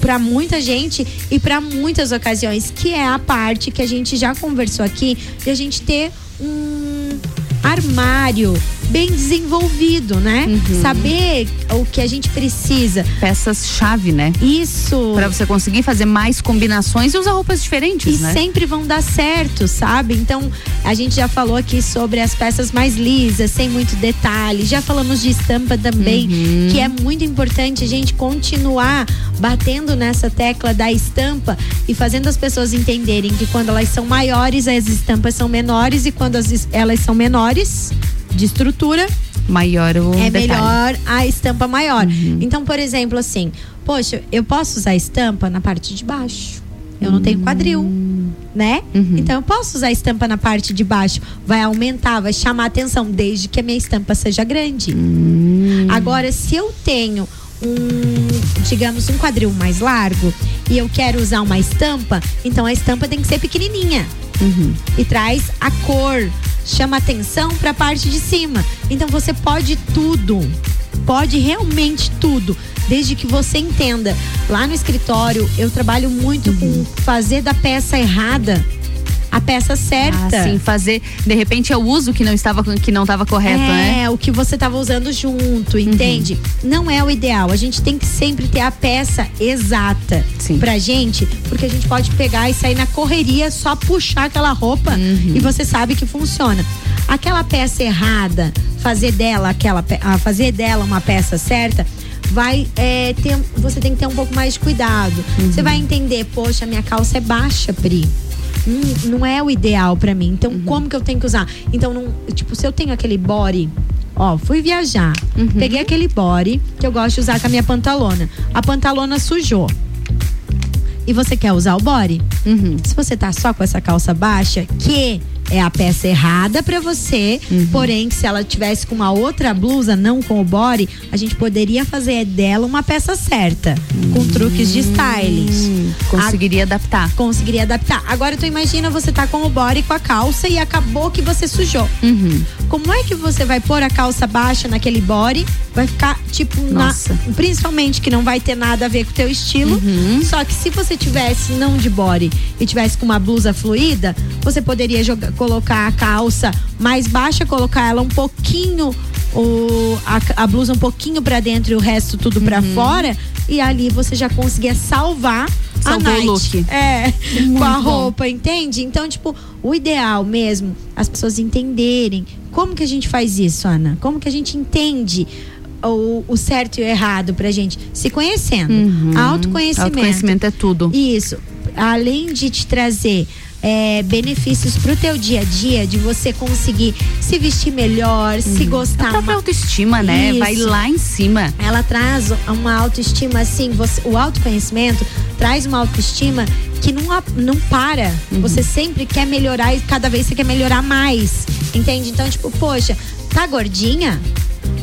pra muita gente e pra muitas ocasiões, que é a parte que a gente já conversou aqui, de a gente ter um armário bem desenvolvido, né? Saber o que a gente precisa. Peças-chave, né? Isso. Pra você conseguir fazer mais combinações e usar roupas diferentes, E né? sempre vão dar certo, sabe? Então, a gente já falou aqui sobre as peças mais lisas, sem muito detalhe. Já falamos de estampa também, Uhum. que é muito importante a gente continuar batendo nessa tecla da estampa e fazendo as pessoas entenderem que quando elas são maiores, as estampas são menores e quando as elas são menores de estrutura, Maior o é detalhe. melhor a estampa maior. Então, por exemplo, assim, poxa, eu posso usar estampa na parte de baixo. Eu não tenho quadril, né? Então eu posso usar estampa na parte de baixo. Vai aumentar, vai chamar atenção, desde que a minha estampa seja grande. Agora, se eu tenho um, digamos, um quadril mais largo e eu quero usar uma estampa, então a estampa tem que ser pequenininha. E traz a cor, chama atenção para a parte de cima. Então você pode tudo. Pode realmente tudo, desde que você entenda. Lá no escritório, eu trabalho muito com fazer da peça errada a peça certa. Ah, sim, fazer, de repente é o uso que não estava que não estava correto, é, né? o que você estava usando junto, entende? Não é o ideal. A gente tem que sempre ter a peça exata pra gente, porque a gente pode pegar e sair na correria, só puxar aquela roupa e você sabe que funciona. Aquela peça errada, fazer dela aquela, ah, fazer dela uma peça certa, vai é, ter, você tem que ter um pouco mais de cuidado. Você vai entender, poxa, minha calça é baixa, Pri. Não é o ideal pra mim. Então, como que eu tenho que usar? Então, não, tipo, se eu tenho aquele body, ó, fui viajar, peguei aquele body que eu gosto de usar com a minha pantalona. A pantalona sujou. E você quer usar o body? Se você tá só com essa calça baixa, que é a peça errada pra você, porém, se ela tivesse com uma outra blusa, não com o body, a gente poderia fazer dela uma peça certa, com truques de styling. Conseguiria adaptar. Conseguiria adaptar. Agora tu imagina você tá com o body com a calça e acabou que você sujou. Como é que você vai pôr a calça baixa naquele body? Vai ficar tipo na, Nossa. principalmente que não vai ter nada a ver com o teu estilo. Só que se você tivesse não de body e tivesse com uma blusa fluida, você poderia jogar, colocar a calça mais baixa, colocar ela um pouquinho o, a, a blusa um pouquinho pra dentro e o resto tudo pra fora e ali você já conseguia salvar Salvou a o night. look. É, Muito com a bom. roupa, entende? Então, tipo, o ideal mesmo, as pessoas entenderem como que a gente faz isso, Ana? Como que a gente entende o, o certo e o errado pra gente? Se conhecendo. Autoconhecimento. Autoconhecimento é tudo. Isso. Além de te trazer é, benefícios pro teu dia a dia, de você conseguir se vestir melhor, se gostar. A própria autoestima, né? Vai lá em cima. Ela traz uma autoestima assim, você- o autoconhecimento traz uma autoestima que não, não para. Uhum. Você sempre quer melhorar e cada vez você quer melhorar mais. Entende? Então, tipo, poxa, tá gordinha?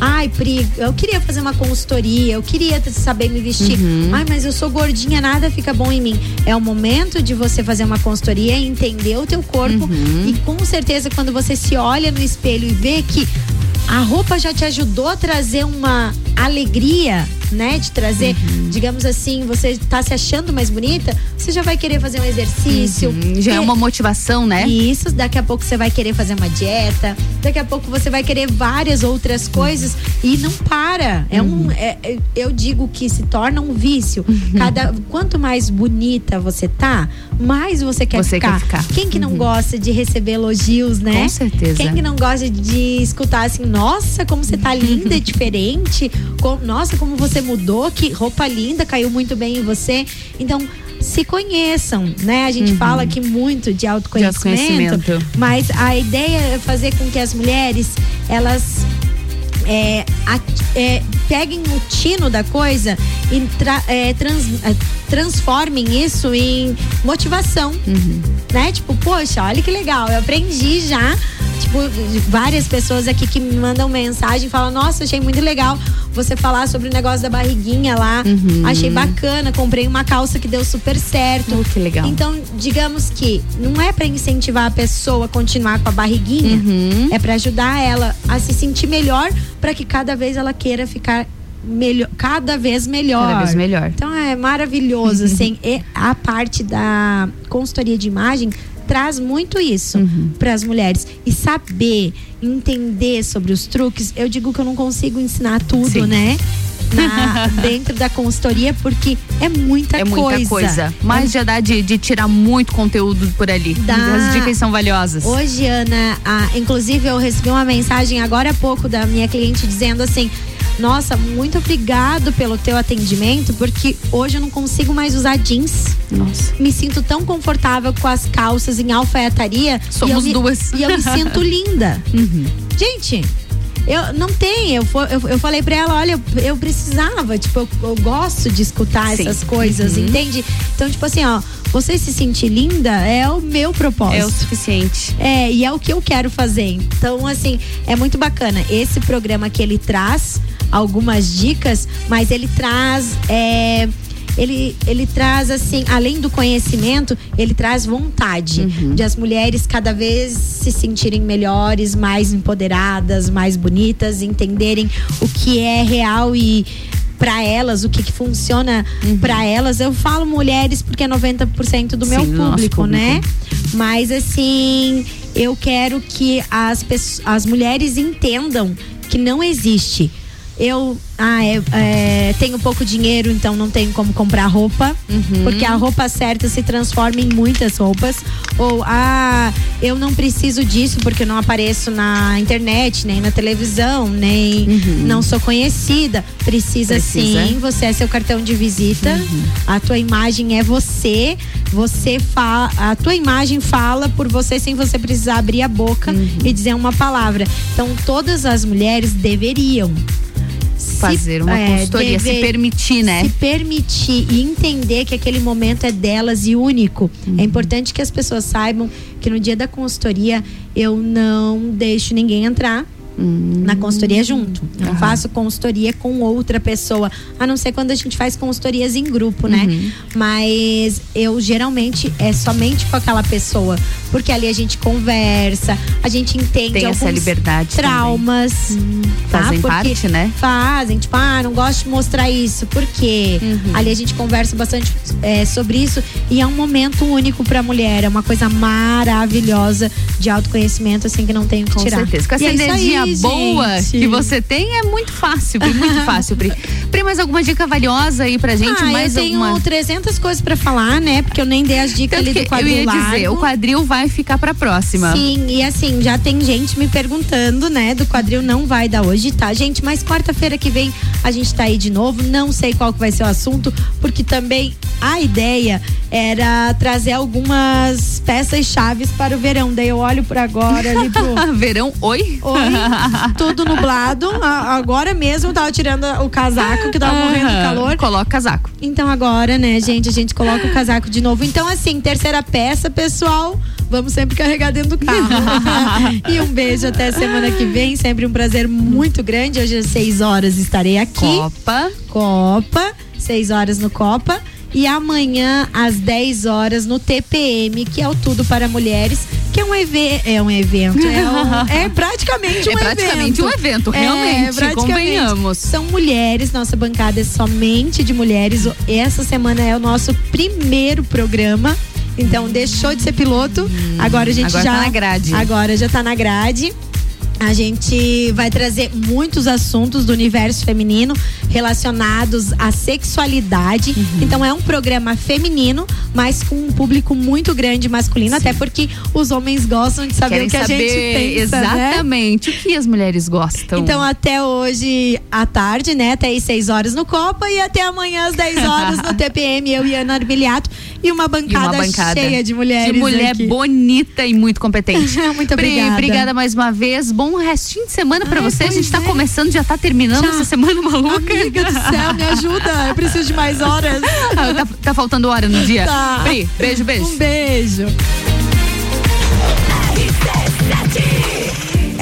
Ai, Pri, eu queria fazer uma consultoria, eu queria saber me vestir. Uhum. Ai, mas eu sou gordinha, nada fica bom em mim. É o momento de você fazer uma consultoria, entender o teu corpo Uhum. e com certeza quando você se olha no espelho e vê que a roupa já te ajudou a trazer uma alegria, né? De trazer, Uhum. digamos assim, você tá se achando mais bonita, você já vai querer fazer um exercício. Já é uma motivação, né? Isso, daqui a pouco você vai querer fazer uma dieta, daqui a pouco você vai querer várias outras coisas e não para. É Uhum. um, é- é- eu digo que se torna um vício. Uhum. Cada, quanto mais bonita você tá, mais você quer, Você ficar. quer ficar. Quem que não gosta de receber elogios, né? Com certeza. Quem que não gosta de escutar assim, nossa, como você tá linda, e diferente, Com- nossa, como você mudou, que roupa linda, caiu muito bem em você. Então, se conheçam, né? A gente fala aqui muito de autoconhecimento, autoconhecimento. mas a ideia é fazer com que as mulheres, elas é, é, peguem o tino da coisa e tra- é, trans- é, transformem isso em motivação. Né? Tipo, poxa, olha que legal, eu aprendi já. Tipo, várias pessoas aqui que me mandam mensagem e falam: Nossa, achei muito legal você falar sobre o negócio da barriguinha lá. Achei bacana, comprei uma calça que deu super certo. Oh, que legal. Então, digamos que não é pra incentivar a pessoa a continuar com a barriguinha, Uhum. é pra ajudar ela a se sentir melhor para que cada vez ela queira ficar melhor, cada vez melhor. Cada vez melhor. Então é maravilhoso, assim, e a parte da consultoria de imagem traz muito isso Uhum. para as mulheres e saber entender sobre os truques. Eu digo que eu não consigo ensinar tudo, Sim. né? Na- dentro da consultoria porque é muita É coisa. muita coisa. Mas já dá de, de tirar muito conteúdo por ali. Dá. As dicas são valiosas. Hoje, Ana, inclusive eu recebi uma mensagem agora há pouco da minha cliente dizendo assim: Nossa, muito obrigado pelo teu atendimento, porque hoje eu não consigo mais usar jeans. Nossa. Me sinto tão confortável com as calças em alfaiataria. Somos e me- duas. E eu me sinto linda. Gente, Eu não tem, eu, eu, eu falei pra ela, olha, eu, eu precisava, tipo, eu, eu gosto de escutar Sim. essas coisas, Uhum. entende? Então, tipo assim, ó, você se sentir linda é o meu propósito. É o suficiente. É, e é o que eu quero fazer. Então, assim, é muito bacana. Esse programa que ele traz algumas dicas, mas ele traz. é, ele, ele traz, assim, além do conhecimento, ele traz vontade de as mulheres cada vez se sentirem melhores, mais empoderadas, mais bonitas, entenderem o que é real e para elas, o que, que funciona pra elas. Eu falo mulheres porque é 90% do meu Sim, público, público. né? Mas assim, eu quero que as, as mulheres entendam que não existe. Eu ah, é, é, tenho pouco dinheiro, então não tenho como comprar roupa. Uhum. Porque a roupa certa se transforma em muitas roupas. Ou, ah, eu não preciso disso porque eu não apareço na internet, nem na televisão, nem não sou conhecida. Precisa, Uhum. Precisa. sim, você é seu cartão de visita. A tua imagem é você. Você fala, a tua imagem fala por você sem você precisar abrir a boca e dizer uma palavra. Então todas as mulheres deveriam se- Fazer uma é, consultoria, se deve- permitir, né? Se permitir e entender que aquele momento é delas e único. Uhum. É importante que as pessoas saibam que no dia da consultoria eu não deixo ninguém entrar. Uhum. Na consultoria junto. Não faço consultoria com outra pessoa. A não ser quando a gente faz consultorias em grupo, né? Uhum. Mas eu geralmente é somente com aquela pessoa. Porque ali a gente conversa, a gente entende Tem essa liberdade traumas. tá? Fazem Porque parte, né? Fazem, tipo, ah, não gosto de mostrar isso. Por quê? Uhum. Ali a gente conversa bastante é, sobre isso e é um momento único pra mulher. É uma coisa maravilhosa de autoconhecimento, assim, que não tenho que Com tirar. certeza. Com essa E é boa gente. que você tem, é muito fácil, Pri, muito fácil, Pri. Pri, mais alguma dica valiosa aí pra gente? ah, mais eu tenho alguma? 300 coisas pra falar, né? Porque eu nem dei as dicas Tanto ali do eu quadril ia dizer, largo. o quadril vai ficar pra próxima. Sim, e assim, já tem gente me perguntando, né? Do quadril não vai dar hoje, tá, gente? Mas quarta-feira que vem a gente tá aí de novo. Não sei qual que vai ser o assunto, porque também a ideia era trazer algumas peças chaves para o verão. Daí eu olho por agora ali pro. Verão, oi? Oi, tudo nublado. A- Agora mesmo eu tava tirando o casaco, que tava morrendo de calor. Coloca casaco. Então agora, né, gente, a gente coloca o casaco de novo. Então, assim, terceira peça, pessoal. Vamos sempre carregar dentro do carro. e um beijo até semana que vem. Sempre um prazer muito grande. Hoje às 6 horas estarei aqui. Copa. Copa. 6 horas no Copa. E amanhã, às 10 horas, no TPM, que é o Tudo para Mulheres, que é um, eve é um evento. É, um- é praticamente um É praticamente evento. um evento, É, realmente, praticamente. convenhamos. São mulheres, nossa bancada é somente de mulheres. Essa semana é o nosso primeiro programa. Então deixou de ser piloto. agora a gente agora já tá na grade. Agora já tá na grade. A gente vai trazer muitos assuntos do universo feminino relacionados à sexualidade. Uhum. Então é um programa feminino, mas com um público muito grande masculino, até porque os homens gostam de saber Querem o que a saber gente pensa, né? exatamente o que as mulheres gostam. Então, até hoje à tarde, né? Até às 6 horas no Copa e até amanhã às 10 horas no TPM, eu e Ana Armiliato. E uma E bancada, uma bancada cheia de mulheres. De mulher aqui. bonita e muito competente. Muito Pri, obrigada. obrigada mais uma vez. Bom restinho de semana pra você. A gente tá começando, já tá terminando Já. essa semana maluca. Amiga do céu, me ajuda. Eu preciso de mais horas. Ah, tá, tá faltando hora no dia. Tá. Pri, beijo, beijo. Um beijo.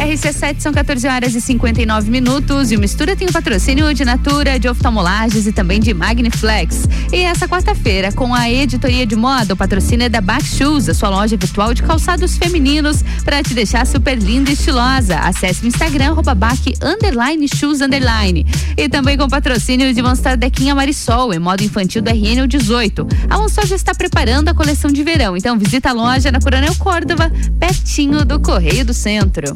RC7 são 14 horas e 59 minutos e o Mistura tem o patrocínio de Natura, de oftalmolages e também de Magniflex. E essa quarta-feira, com a editoria de moda, o patrocínio é da Back Shoes, a sua loja virtual de calçados femininos, para te deixar super linda e estilosa. Acesse o Instagram, arroba Back, underline, shoes, underline. E também com patrocínio de Monstar Dequinha Marisol, em modo infantil do RN 18. A Monstar já está preparando a coleção de verão, então visita a loja na Coronel Córdova, pertinho do Correio do Centro.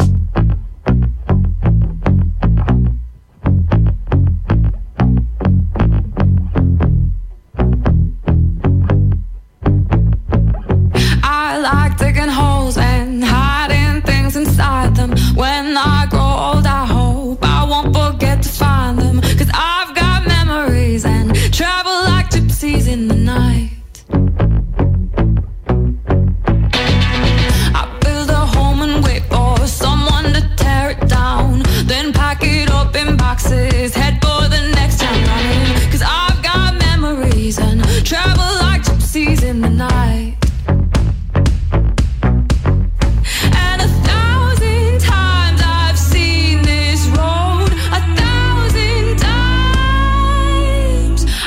chances. Head for the next town running. Cause I've got memories and travel like gypsies in the night.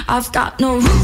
I've got no room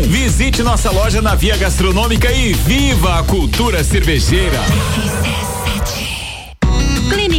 Visite nossa loja na Via Gastronômica e viva a cultura cervejeira.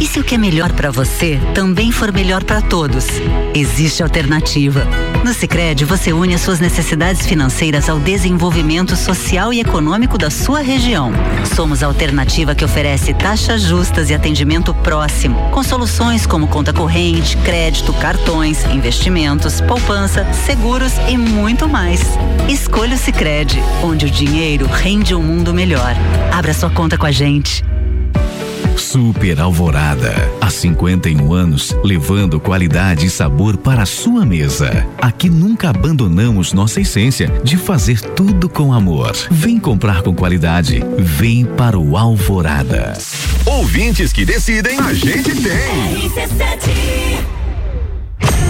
E se o que é melhor para você também for melhor para todos? Existe alternativa. No Sicredi você une as suas necessidades financeiras ao desenvolvimento social e econômico da sua região. Somos a alternativa que oferece taxas justas e atendimento próximo, com soluções como conta corrente, crédito, cartões, investimentos, poupança, seguros e muito mais. Escolha o Sicredi, onde o dinheiro rende um mundo melhor. Abra sua conta com a gente. Super Alvorada. Há 51 anos, levando qualidade e sabor para a sua mesa. Aqui nunca abandonamos nossa essência de fazer tudo com amor. Vem comprar com qualidade. Vem para o Alvorada. Ouvintes que decidem, a gente tem.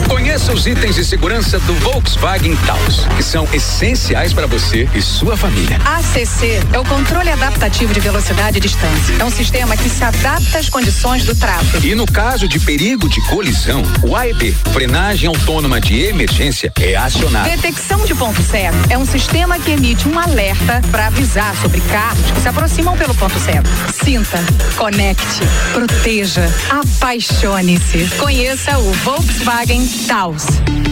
Conheça os itens de segurança do Volkswagen Taos, que são essenciais para você e sua família. ACC é o controle adaptativo de velocidade e distância. É um sistema que se adapta às condições do tráfego. E no caso de perigo de colisão, o AEB, frenagem autônoma de emergência, é acionado. Detecção de ponto cego é um sistema que emite um alerta para avisar sobre carros que se aproximam pelo ponto cego. Sinta, conecte, proteja, apaixone-se. Conheça o Volkswagen Taos.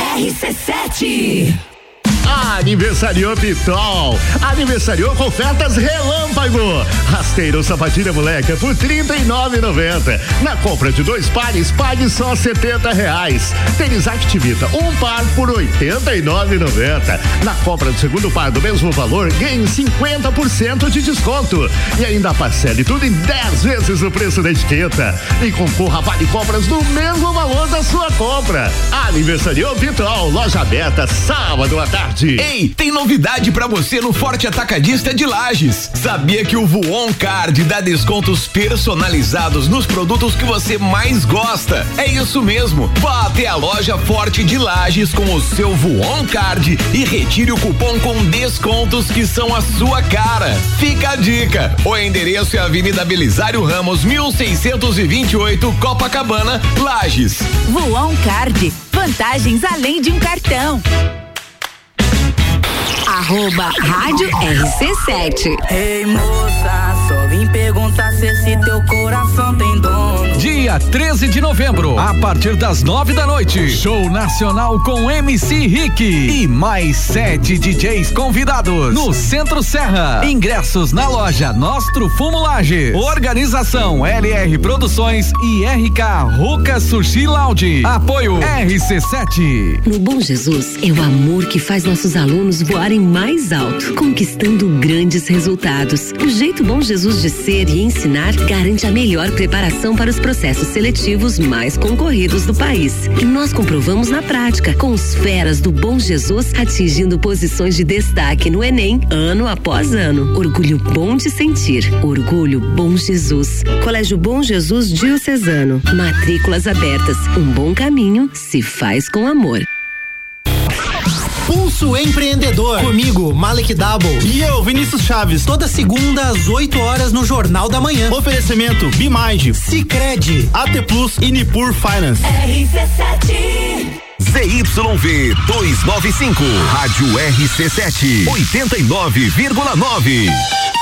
RC7 Aniversariou Pitol. Aniversariou com ofertas relâmpago. Rasteiro sapatilha moleca por R$ 39,90. Na compra de dois pares, pague só 70 reais. Tênis Activita, um par por R$ 89,90. Na compra do segundo par do mesmo valor, ganhe 50% de desconto. E ainda parcele tudo em 10 vezes o preço da etiqueta. E concorra a vale compras no mesmo valor da sua compra. Aniversariou Pitol, loja aberta sábado à tarde. Ei, tem novidade pra você no Forte Atacadista de Lages. Sabia que o Voon Card dá descontos personalizados nos produtos que você mais gosta? É isso mesmo. Vá até a loja Forte de Lages com o seu Voon Card e retire o cupom com descontos que são a sua cara. Fica a dica. O endereço é Avenida Belisário Ramos, 1628, Copacabana, Lages. Voon Card. Vantagens além de um cartão. Arroba Rádio RC7. Ei moça, só vim perguntar se esse teu coração tem dono. Dia 13 de novembro, a partir das nove da noite, show nacional com MC Rick e mais sete DJs convidados no Centro Serra. Ingressos na loja Nostro Fumo Lages. Organização LR Produções e RK Ruca Sushi Lounge. Apoio RC7. No Bom Jesus é o amor que faz nossos alunos voarem mais alto, conquistando grandes resultados. O jeito Bom Jesus de ser e ensinar garante a melhor preparação para os processos seletivos mais concorridos do país. E nós comprovamos na prática, com os feras do Bom Jesus atingindo posições de destaque no Enem, ano após ano. Orgulho bom de sentir. Orgulho Bom Jesus. Colégio Bom Jesus Diocesano. Matrículas abertas. Um bom caminho se faz com amor. Pulso Empreendedor. Comigo, Malek Double. E eu, Vinícius Chaves. Toda segunda às 8 horas no Jornal da Manhã. Oferecimento Bimage, Cicred, AT Plus e Nipur Finance. RC7 ZYV 295, Rádio RC7, 89,9.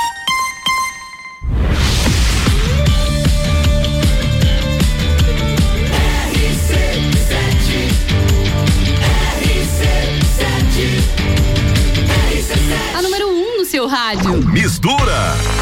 rádio. Mistura.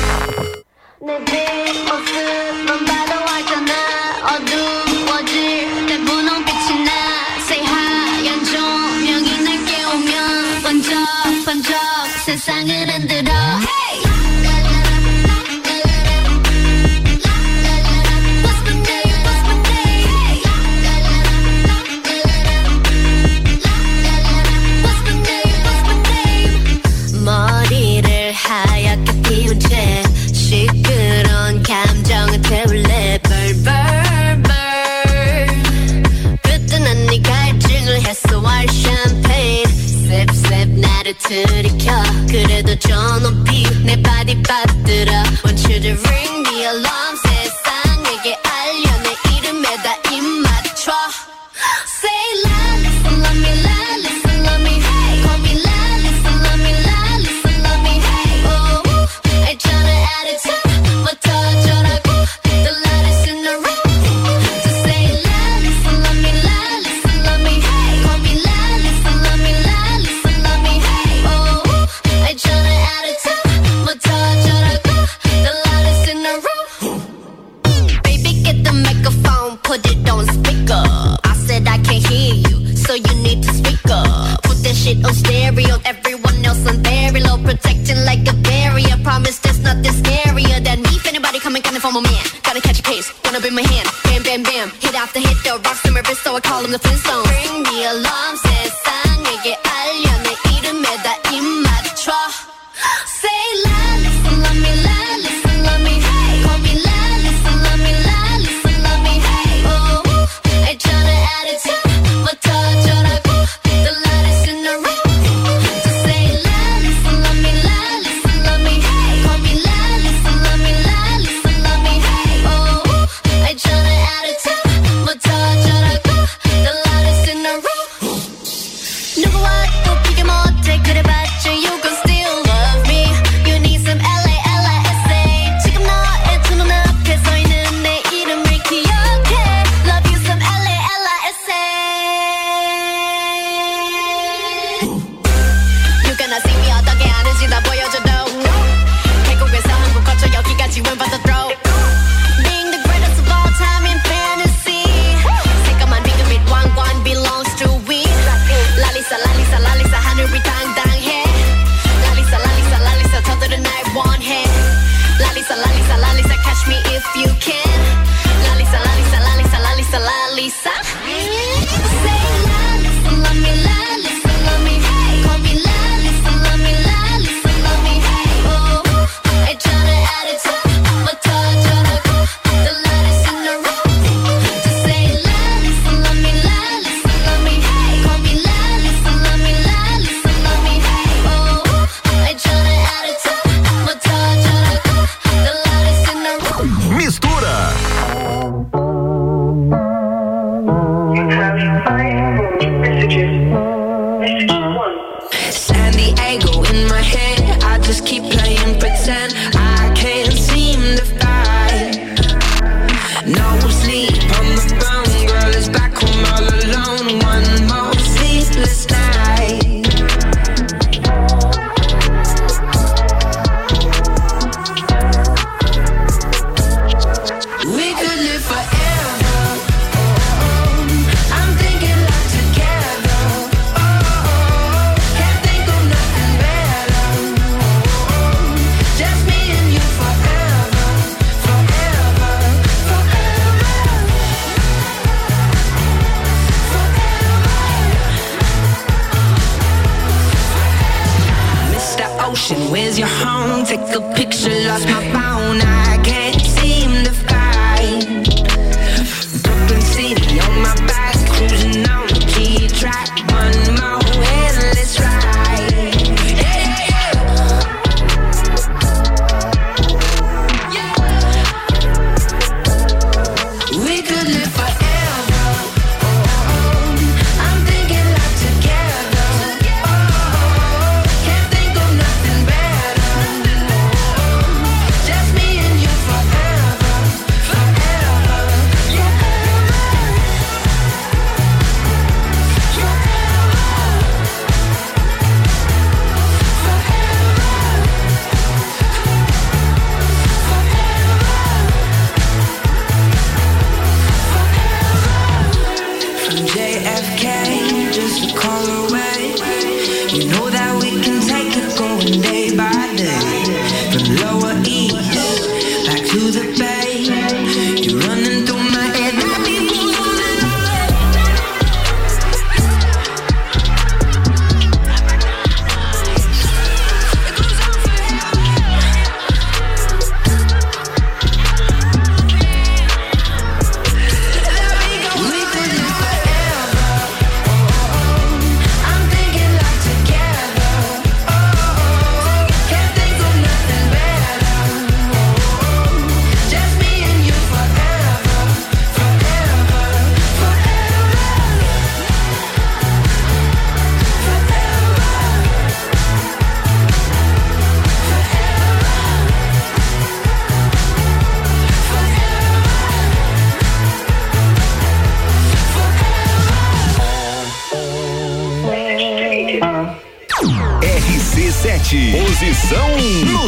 들이켜 그래도 저 높이 내 바디 빠뜨려 Want you to ring me along I call him the Flintstone. Ring the alarm, sis.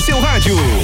Seu rádio.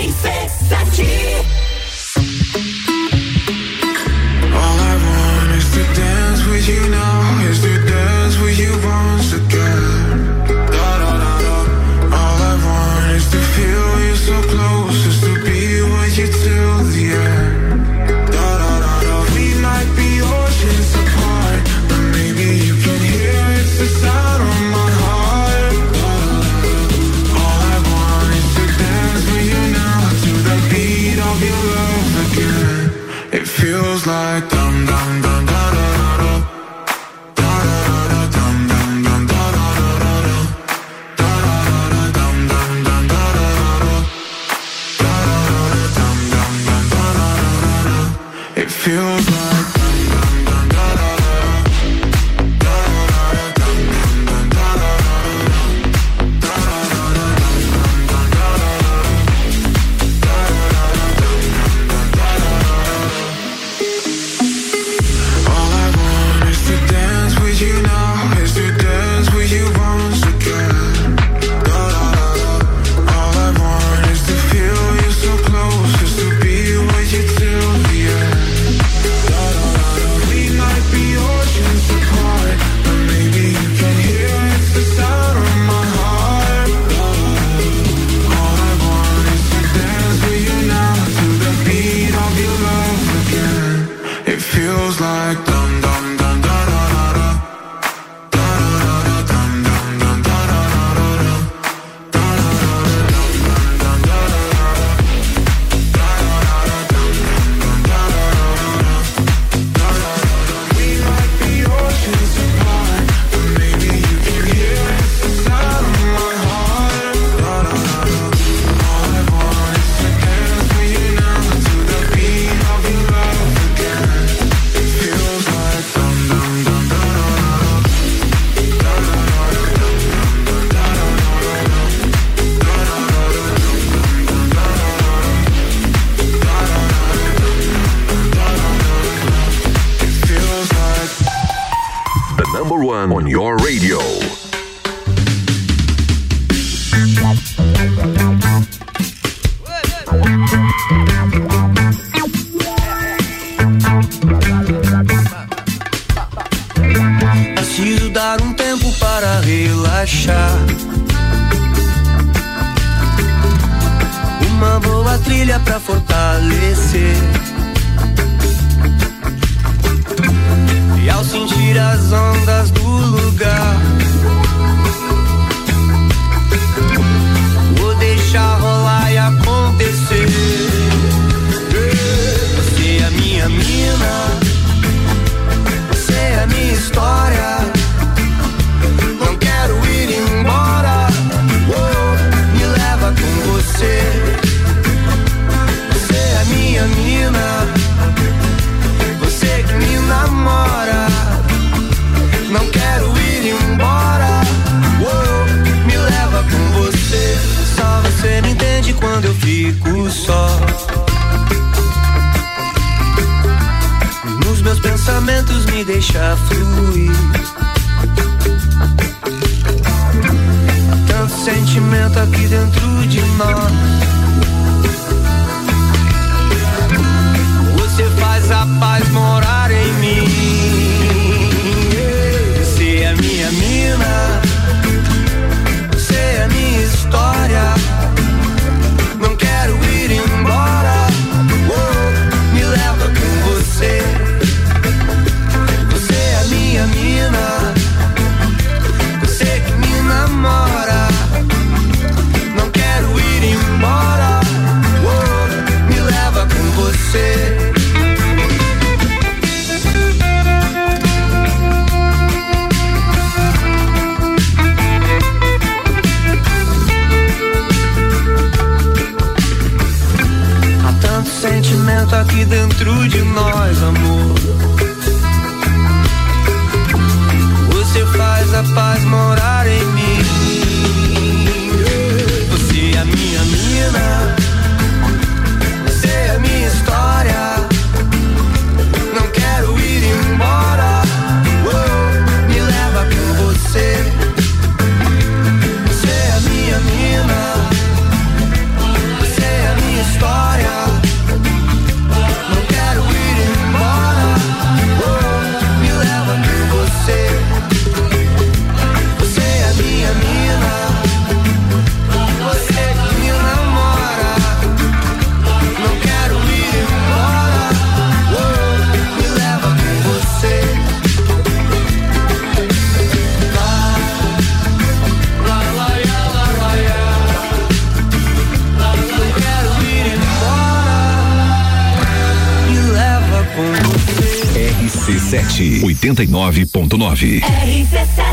89.9. RC7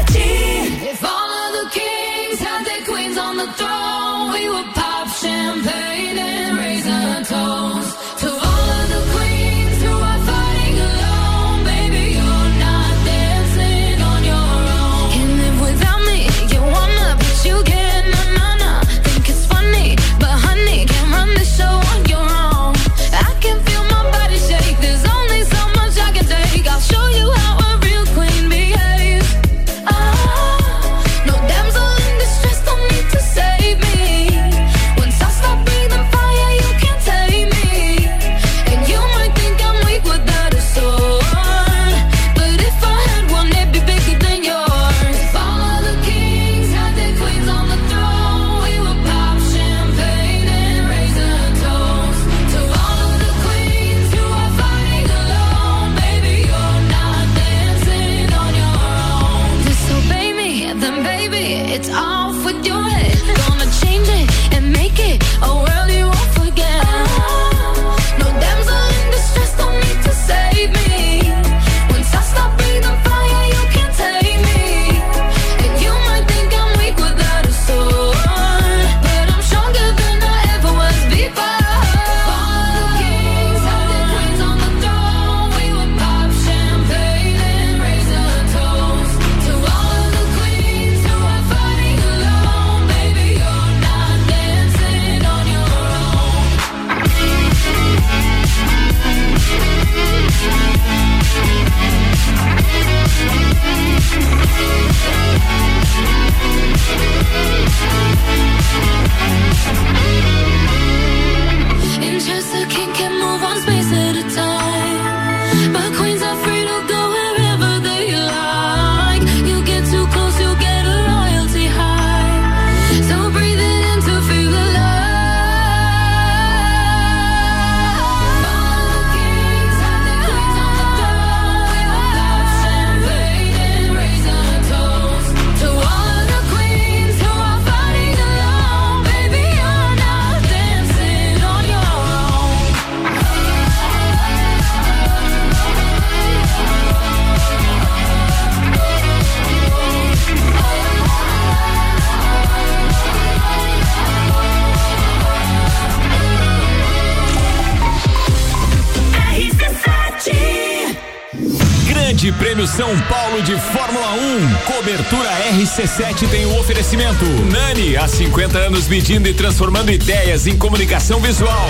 RC7 tem o oferecimento. Nani, há 50 anos medindo e transformando ideias em comunicação visual.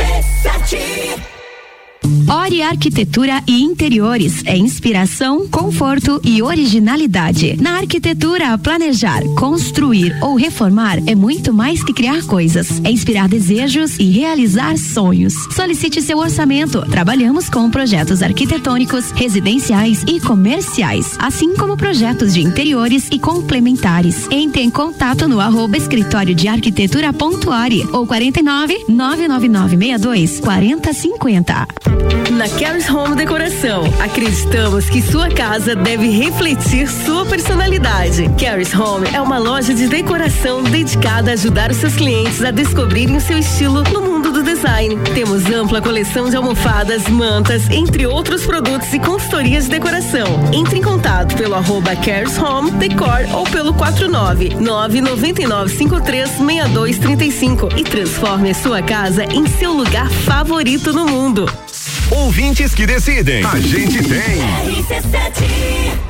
RC7 Ori Arquitetura e Interiores é inspiração, conforto e originalidade. Na arquitetura, planejar, construir ou reformar é muito mais que criar coisas. É inspirar desejos e realizar sonhos. Solicite seu orçamento. Trabalhamos com projetos arquitetônicos, residenciais e comerciais, assim como projetos de interiores e complementares. Entre em contato no arroba escritório de ou 49 99962 4050. Na Caris Home Decoração, acreditamos que sua casa deve refletir sua personalidade. Caris Home é uma loja de decoração dedicada a ajudar os seus clientes a descobrirem o seu estilo no mundo do design. Temos ampla coleção de almofadas, mantas, entre outros produtos e consultorias de decoração. Entre em contato pelo arroba Caris Home Decor ou pelo 49 999 53 6235 e transforme a sua casa em seu lugar favorito no mundo. Ouvintes que decidem. A gente tem. RC7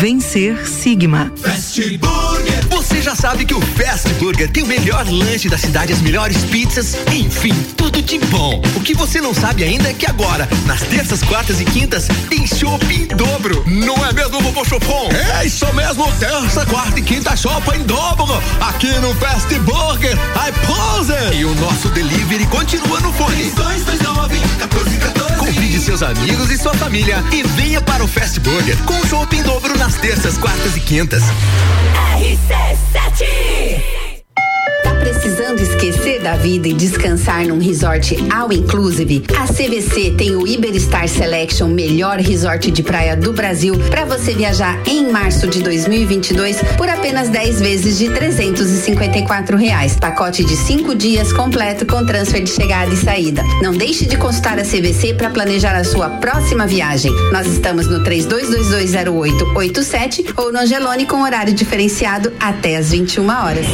Vencer Sigma. Fast Burger. Você já sabe que o Fast Burger tem o melhor lanche da cidade, as melhores pizzas, enfim, tudo de bom. O que você não sabe ainda é que agora, nas terças, quartas e quintas, tem chopp em dobro. Não é mesmo, vovô Chopon? É isso mesmo, terça, quarta e quinta chopp em dobro. Aqui no Fast Burger, I pose. E o nosso delivery continua no fone. 229 1414. Convide seus amigos e sua família e venha para o Fast Burger com chopp em dobro nas terças, quartas e quintas. RC7 Tá precisando esquecer da vida e descansar num resort all inclusive? A CVC tem o Iberstar Selection, melhor resort de praia do Brasil, para você viajar em março de 2022 por apenas 10 vezes de 354 reais. Pacote de 5 dias completo com transfer de chegada e saída. Não deixe de consultar a CVC para planejar a sua próxima viagem. Nós estamos no 32220887 ou no Angelone com horário diferenciado até às 21 horas.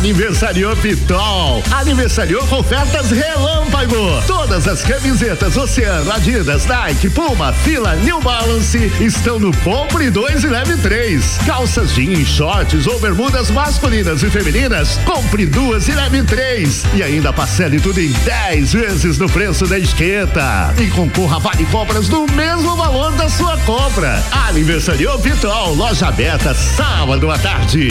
Aniversariou Pitol. Aniversariou com ofertas relâmpago. Todas as camisetas Oceano, Adidas, Nike, Puma, Fila, New Balance estão no Compre 2 e Leve 3. Calças jeans, shorts ou bermudas masculinas e femininas, compre duas e leve três. E ainda parcele tudo em 10 vezes no preço da etiqueta. E concorra a vale compras no mesmo valor da sua compra. Aniversariou Pitol. Loja aberta sábado à tarde.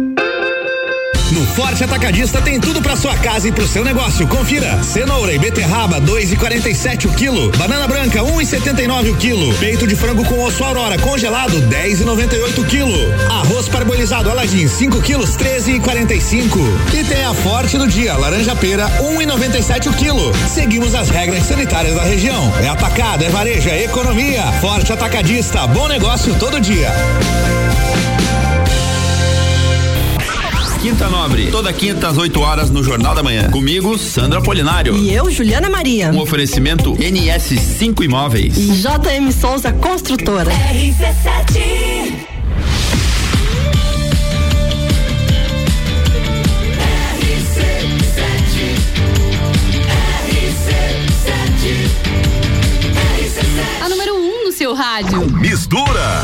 No Forte Atacadista tem tudo para sua casa e pro seu negócio. Confira: cenoura e beterraba 2,47 o quilo, banana branca 1,79 o quilo, peito de frango com osso aurora congelado 10,98 o quilo, arroz parbolizado Aladim 5 quilos 13,45 e tem a Forte do dia laranja pera 1,97 o quilo. Seguimos as regras sanitárias da região. É atacado, é varejo, é economia. Forte Atacadista, bom negócio todo dia. Quinta Nobre, toda quinta às 8 horas no Jornal da Manhã. Comigo, Sandra Polinário. E eu, Juliana Maria. Um oferecimento NS5 Imóveis. E JM Souza Construtora. RC7 A número 1 um no seu rádio. Mistura.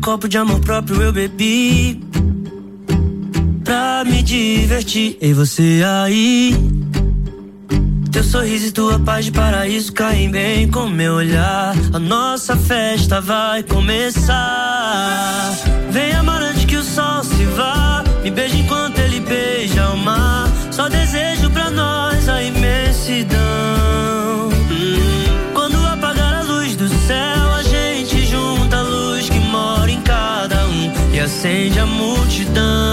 copo de amor próprio eu bebi. Pra me divertir. E você aí? Teu sorriso e tua paz de paraíso caem bem com meu olhar. A nossa festa vai começar. Vem amar antes que o sol se vá. Me beija enquanto ele beija o mar. Só desejo acende a multidão.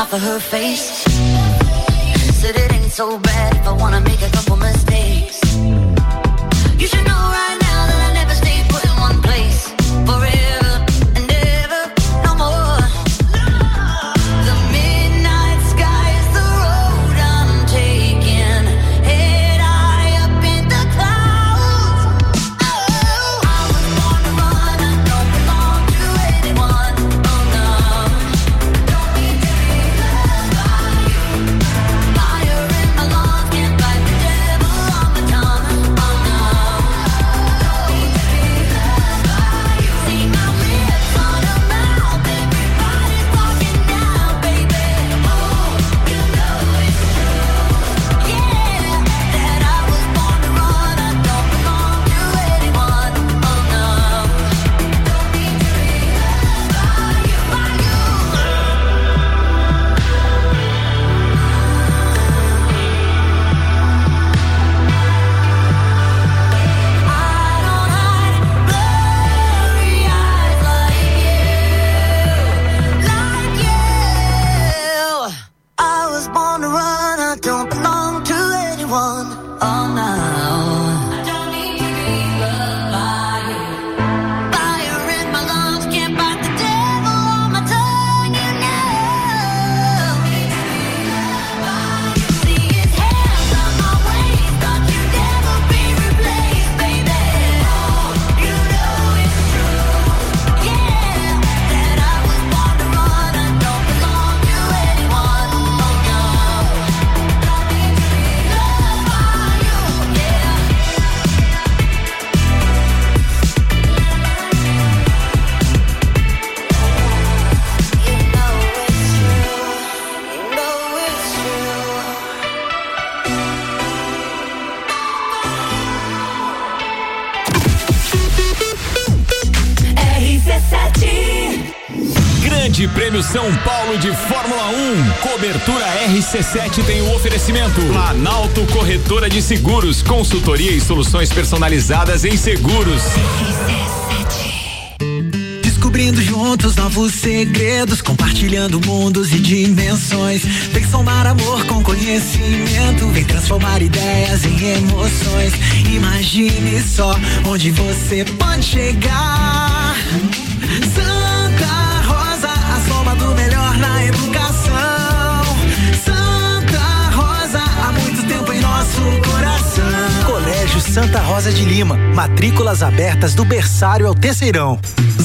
off of her face. Said it ain't so bad if I wanna make a couple mistakes. You should know right. RC7 tem o oferecimento. Planalto Corretora de Seguros, consultoria e soluções personalizadas em seguros. Descobrindo juntos novos segredos, compartilhando mundos e dimensões. Vem somar amor com conhecimento, vem transformar ideias em emoções. Imagine só onde você pode chegar. Santa Rosa de Lima. Matrículas abertas do berçário ao terceirão.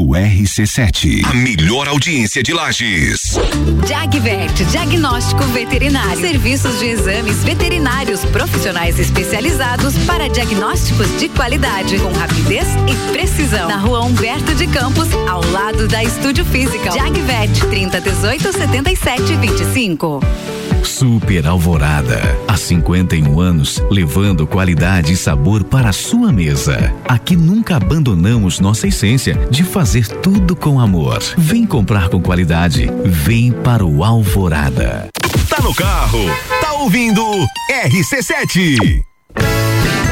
Rádio RC7. A melhor audiência de Lages. Jagvet, diagnóstico veterinário. Serviços de exames veterinários profissionais especializados para diagnósticos de qualidade, com rapidez e precisão. Na rua Humberto de Campos, ao lado da Estúdio Física. Jagvet, 30 18 77 25. Super Alvorada. Há 51 anos, levando qualidade e sabor para a sua mesa. Aqui nunca abandonamos nossa essência de fazer tudo com amor. Vem comprar com qualidade. Vem para o Alvorada. Tá no carro, tá ouvindo RC7.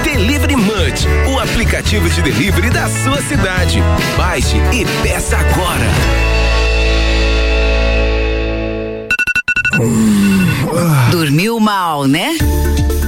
Delivery Munch, o aplicativo de delivery da sua cidade. Baixe e peça agora. Dormiu mal, né?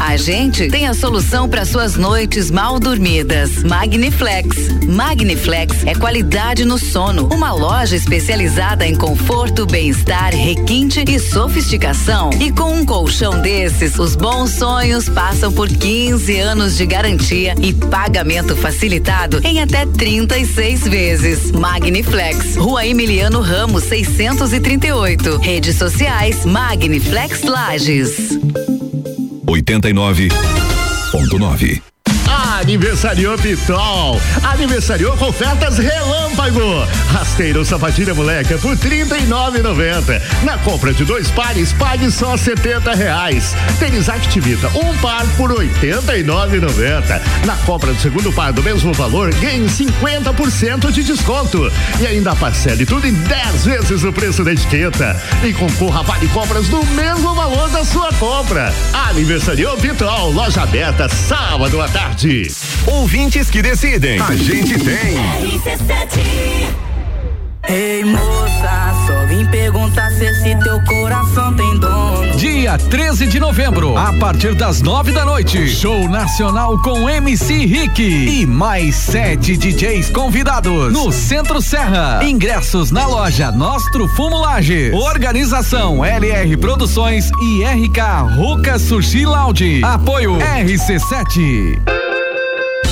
A gente tem a solução para suas noites mal dormidas. Magniflex. Magniflex é qualidade no sono. Uma loja especializada em conforto, bem-estar, requinte e sofisticação. E com um colchão desses, os bons sonhos passam por 15 anos de garantia e pagamento facilitado em até 36 vezes. Magniflex. Rua Emiliano Ramos, 638. Redes sociais Magniflex Lages. 89.9. Aniversariou Pitol. Aniversariou com ofertas relâmpago. Rasteiro sapatilha moleca por trinta e Na compra de dois pares, pague só setenta reais. Tênis Activita, um par por oitenta e Na compra do segundo par do mesmo valor, ganhe 50% de desconto. E ainda parcele tudo em 10 vezes o preço da etiqueta. E concorra a vale compras no mesmo valor da sua compra. Aniversariou Pitol, loja aberta sábado à tarde. Ouvintes que decidem. A gente tem. Ei moça, só vim perguntar se esse teu coração tem dono. Dia 13 de novembro, a partir das nove da noite, show nacional com MC Rick e mais sete DJs convidados no Centro Serra. Ingressos na loja Nostro Fumulage. Organização LR Produções e RK Ruca Sushi Lounge. Apoio RC7.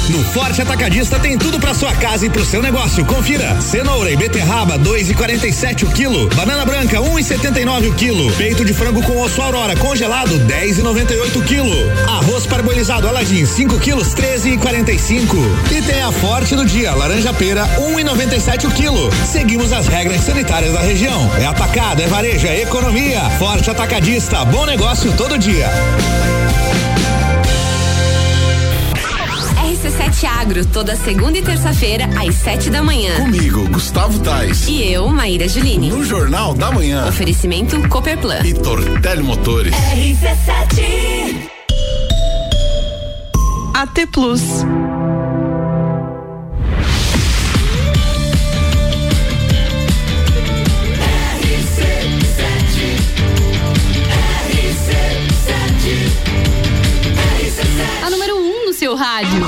No Forte Atacadista tem tudo para sua casa e pro seu negócio. Confira: cenoura e beterraba 2,47 o quilo, banana branca 1,79 o quilo, peito de frango com osso aurora congelado 10,98 o quilo, arroz parbolizado Aladim 5 quilos 13,45 e tem a Forte do dia laranja pera 1,97 o quilo. Seguimos as regras sanitárias da região. É atacado, é varejo, é economia. Forte Atacadista, bom negócio todo dia. RC7 Agro, toda segunda e terça-feira, às sete da manhã. Comigo, Gustavo Tais. E eu, Maíra Juline. No Jornal da Manhã. Oferecimento Cooperplan. E Tortelli Motores. RC7. AT Plus. A número 1 um no seu rádio.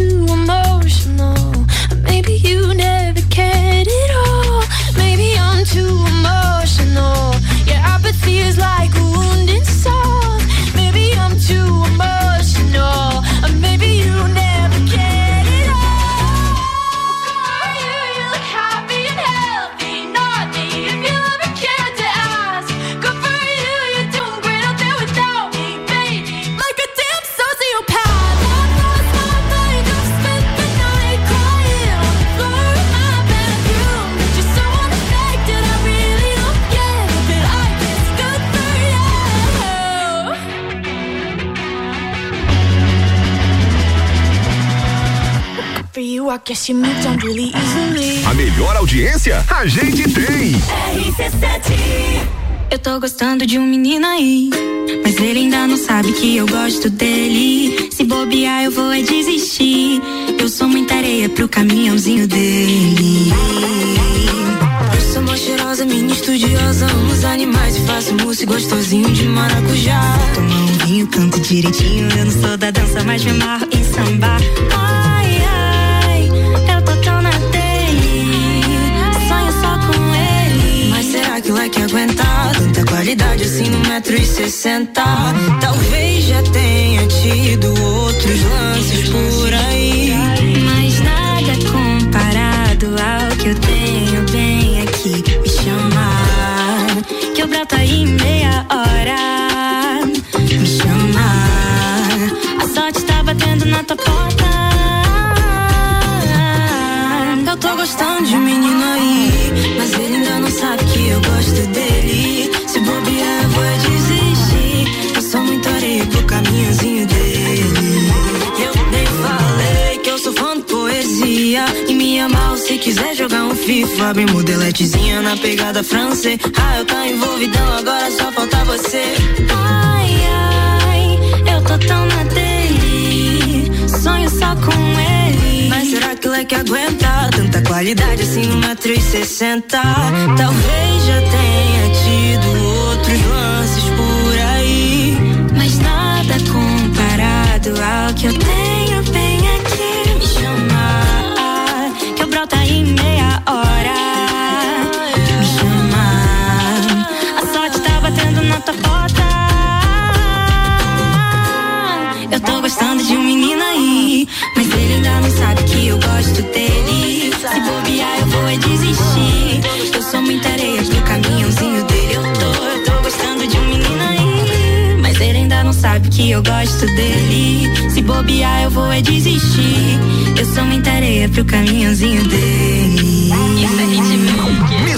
too emotional. Maybe you never cared at all. Maybe I'm too emotional. Like. I guess you moved on really easily. A melhor audiência a gente tem. Eu tô gostando de um menino aí, mas ele ainda não sabe que eu gosto dele. Se bobear, eu vou é desistir. Eu sou muita areia pro caminhãozinho dele. Eu sou mó cheirosa, minha estudiosa. Amo os animais e faço mousse gostosinho de maracujá. Tomar um vinho, canto direitinho. Eu não sou da dança, mas me amarro em sambar. Ai, Mas será que tanta qualidade assim no metro e sessenta? Talvez já tenha tido outros lances por aí. FIFA. Bem modeletezinha na pegada francês. Ah, eu tô envolvidão, agora só falta você. Ai, ai, eu tô tão na dele. Sonho só com ele. Mas será que ele é que aguenta tanta qualidade assim e sessenta? Talvez já tenha tido outros lances por aí. Mas nada comparado ao que eu tenho gostando de um menino aí, mas ele ainda não sabe que eu gosto dele. Se bobear, eu vou é desistir. Eu sou muita areia pro caminhãozinho dele. Eu tô, eu tô gostando de um menino aí, mas ele ainda não sabe que eu gosto dele. Se bobear, eu vou é desistir. Eu sou muita areia pro caminhãozinho dele. Mistura.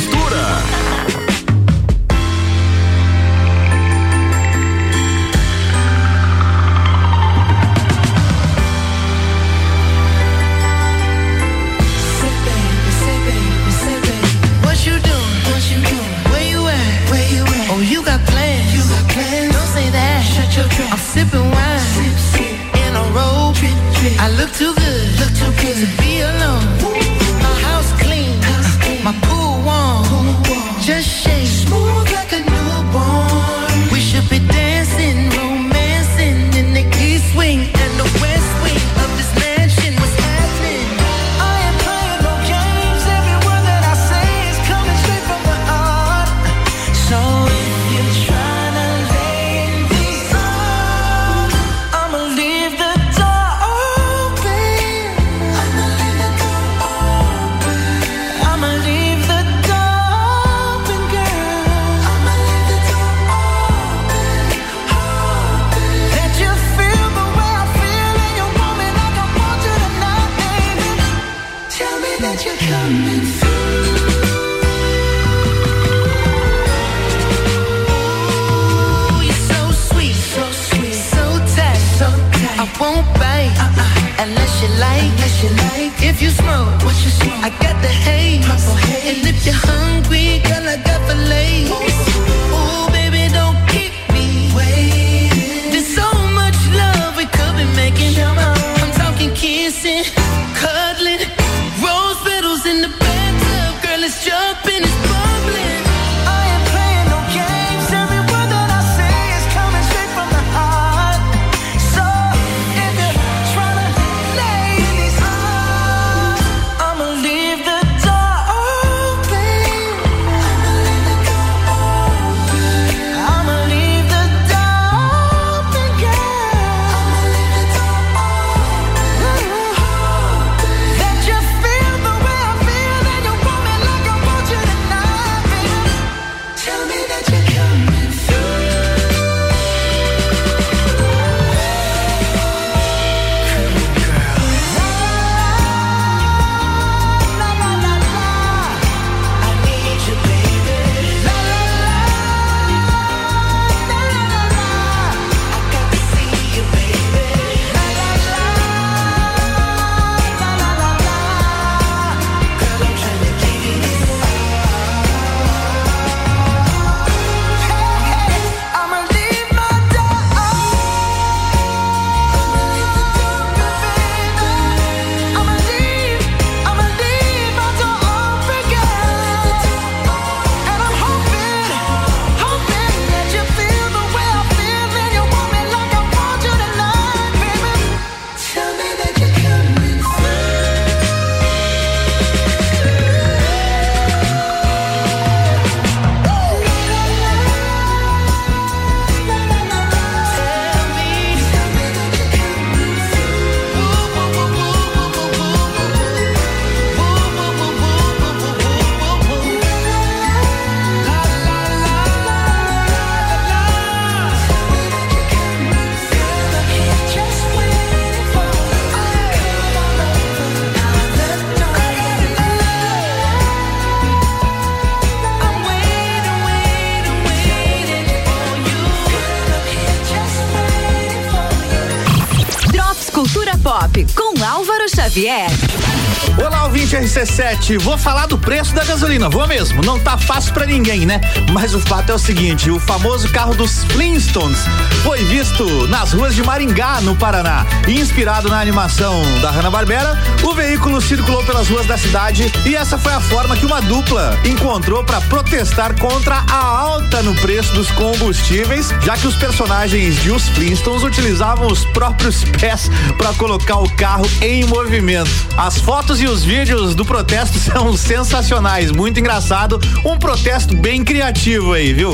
RC7. Vou falar do preço da gasolina, vou mesmo. Não tá fácil para ninguém, né? Mas o fato é o seguinte: o famoso carro dos Flintstones foi visto nas ruas de Maringá, no Paraná. Inspirado na animação da Hanna-Barbera, o veículo circulou pelas ruas da cidade e essa foi a forma que uma dupla encontrou para protestar contra a alta no preço dos combustíveis, já que os personagens de Os Flintstones utilizavam os próprios pés para colocar o carro em movimento. As fotos e os vídeos do protesto são sensacionais, muito engraçado, um protesto bem criativo aí, viu?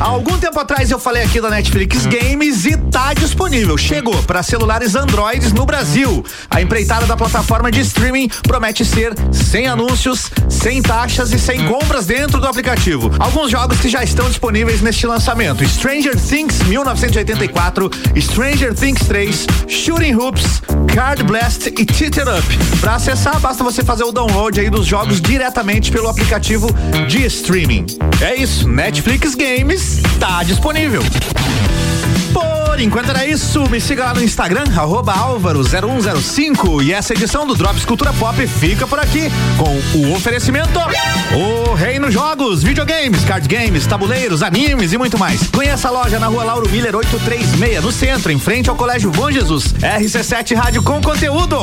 Há algum tempo atrás eu falei aqui da Netflix Games e tá disponível. Chegou para celulares Androids no Brasil. A empreitada da plataforma de streaming promete ser sem anúncios, sem taxas e sem compras dentro do aplicativo. Alguns jogos que já estão disponíveis neste lançamento: Stranger Things 1984, Stranger Things 3, Shooting Hoops, Card Blast e Teeter Up. Para acessar, basta você fazer o download aí dos jogos diretamente pelo aplicativo de streaming. É isso, Netflix Games está disponível. Por enquanto era isso, me siga lá no Instagram, álvaro0105 e essa edição do Drops Cultura Pop fica por aqui com o oferecimento O Reino Jogos, videogames, card games, tabuleiros, animes e muito mais. Conheça a loja na rua Lauro Miller 836, no centro, em frente ao Colégio Bom Jesus. RC7 Rádio com conteúdo.